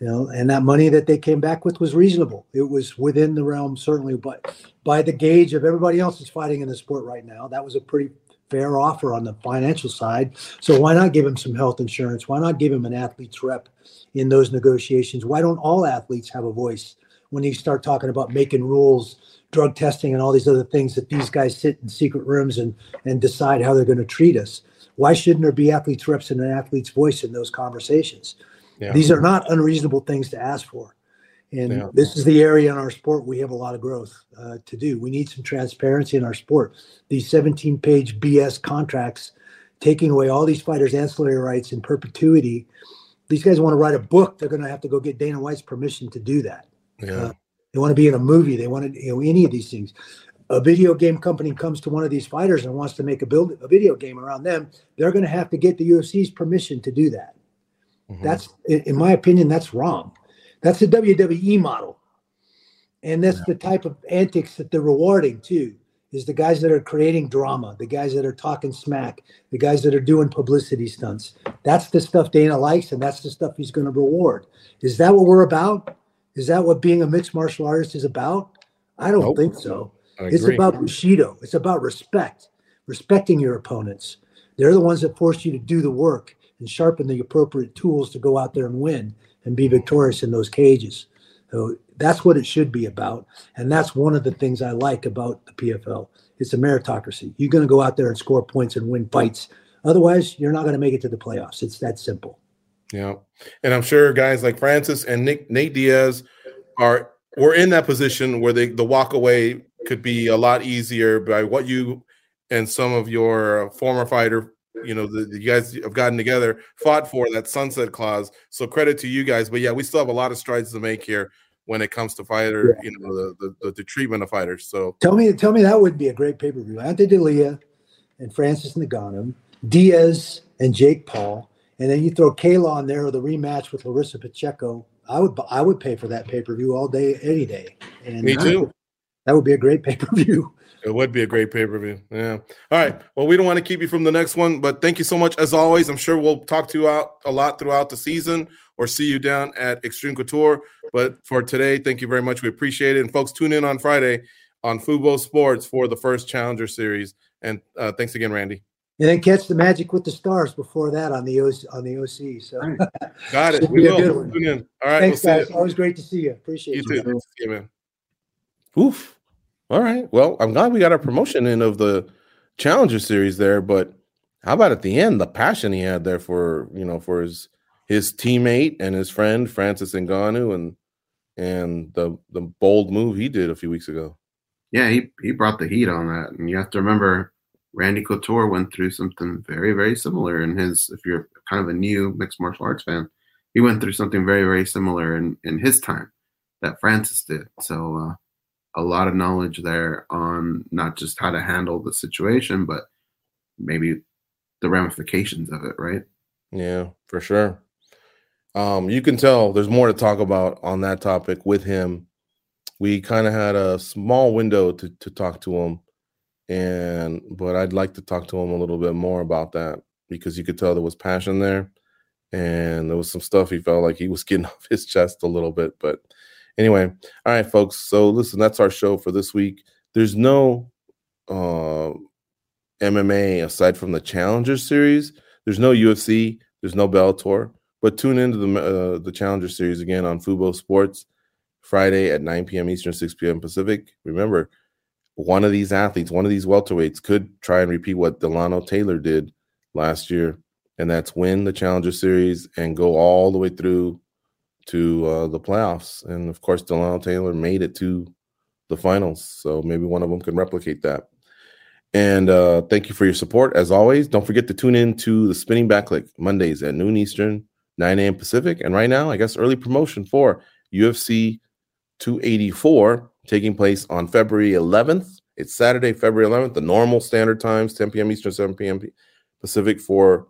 You know, and that money that they came back with was reasonable. It was within the realm, certainly, but by the gauge of everybody else that's fighting in the sport right now, that was a pretty fair offer on the financial side. So why not give him some health insurance? Why not give him an athlete's rep in those negotiations? Why don't all athletes have a voice when you start talking about making rules? Drug testing and all these other things that these guys sit in secret rooms and and decide how they're going to treat us. Why shouldn't there be athletes reps and an athlete's voice in those conversations? Yeah. These are not unreasonable things to ask for. And yeah. this is the area in our sport we have a lot of growth uh, to do. We need some transparency in our sport. These 17 page BS contracts taking away all these fighters' ancillary rights in perpetuity. These guys want to write a book. They're going to have to go get Dana White's permission to do that. Yeah. Uh, They want to be in a movie. They want to, you know, any of these things. A video game company comes to one of these fighters and wants to make a build a video game around them. They're going to have to get the UFC's permission to do that. Mm-hmm. That's, in my opinion, that's wrong. That's the WWE model, and that's yeah. the type of antics that they're rewarding too is the guys that are creating drama, the guys that are talking smack, the guys that are doing publicity stunts. That's the stuff Dana likes, and that's the stuff he's going to reward. Is that what we're about? Is that what being a mixed martial artist is about? I don't nope. think so. It's about Bushido. It's about respect, respecting your opponents. They're the ones that force you to do the work and sharpen the appropriate tools to go out there and win and be victorious in those cages. So that's what it should be about. And that's one of the things I like about the PFL. It's a meritocracy. You're going to go out there and score points and win fights. Otherwise, you're not going to make it to the playoffs. It's that simple. Yeah. And I'm sure guys like Francis and Nick Nate Diaz are we're in that position where they the walk away could be a lot easier by what you and some of your former fighter you know the, the, you guys have gotten together fought for that sunset clause so credit to you guys but yeah we still have a lot of strides to make here when it comes to fighter, yeah. you know, the, the, the treatment of fighters. So tell me, tell me that would be a great pay per view. Ante Delija and Francis Ngannou, Diaz and Jake Paul, and then you throw Kayla on there or the rematch with Larissa Pacheco. I would I would pay for that pay per view all day, any day. And me too. that would be a great pay per view. It would be a great pay per view. Yeah. All right. Well, we don't want to keep you from the next one, but thank you so much as always. I'm sure we'll talk to you out a lot throughout the season or see you down at Extreme Couture. But for today, thank you very much. We appreciate it. And folks, tune in on Friday on Fubo Sports for the first Challenger Series. And uh, thanks again, Randy. And then catch the magic with the stars before that on the OC, on the OC. So got it. we will. Tune in. All right. Thanks, we'll guys. Always great to see you. Appreciate you. You too. See you, man. Oof. All right. Well, I'm glad we got our promotion in of the Challenger Series there, but how about at the end the passion he had there for you know for his his teammate and his friend Francis Ngannou and and the the bold move he did a few weeks ago. Yeah, he he brought the heat on that, and you have to remember Randy Couture went through something very very similar in his. If you're kind of a new mixed martial arts fan, he went through something very very similar in in his time that Francis did. So uh, a lot of knowledge there on not just how to handle the situation, but maybe the ramifications of it, right? Yeah, for sure. Um, you can tell there's more to talk about on that topic with him. We kind of had a small window to to talk to him, and but I'd like to talk to him a little bit more about that because you could tell there was passion there, and there was some stuff he felt like he was getting off his chest a little bit. But anyway, all right, folks. So listen, that's our show for this week. There's no uh, MMA aside from the Challenger Series. There's no UFC. There's no Bellator. But tune into the uh, the Challenger Series again on Fubo Sports Friday at 9 p.m. Eastern, 6 p.m. Pacific. Remember, one of these athletes, one of these welterweights, could try and repeat what Dilano Taylor did last year, and that's win the Challenger Series and go all the way through to uh, the playoffs. And of course, Dilano Taylor made it to the finals, so maybe one of them can replicate that. And uh, thank you for your support as always. Don't forget to tune in to the Spinning Back Clique Mondays at noon Eastern, 9 a.m. Pacific. And right now, I guess early promotion for UFC 284 taking place on February 11th. It's Saturday, February 11th, the normal standard times, 10 p.m. Eastern, 7 p.m. Pacific for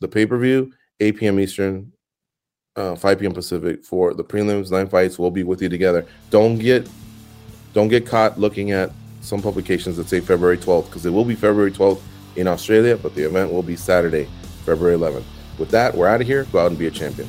the pay per view, 8 p.m. Eastern, uh, 5 p.m. Pacific for the prelims. Nine fights. We'll be with you together. Don't get don't get caught looking at some publications that say February 12th because it will be February 12th in Australia, but the event will be Saturday, February 11th. With that, we're out of here. Go out and be a champion.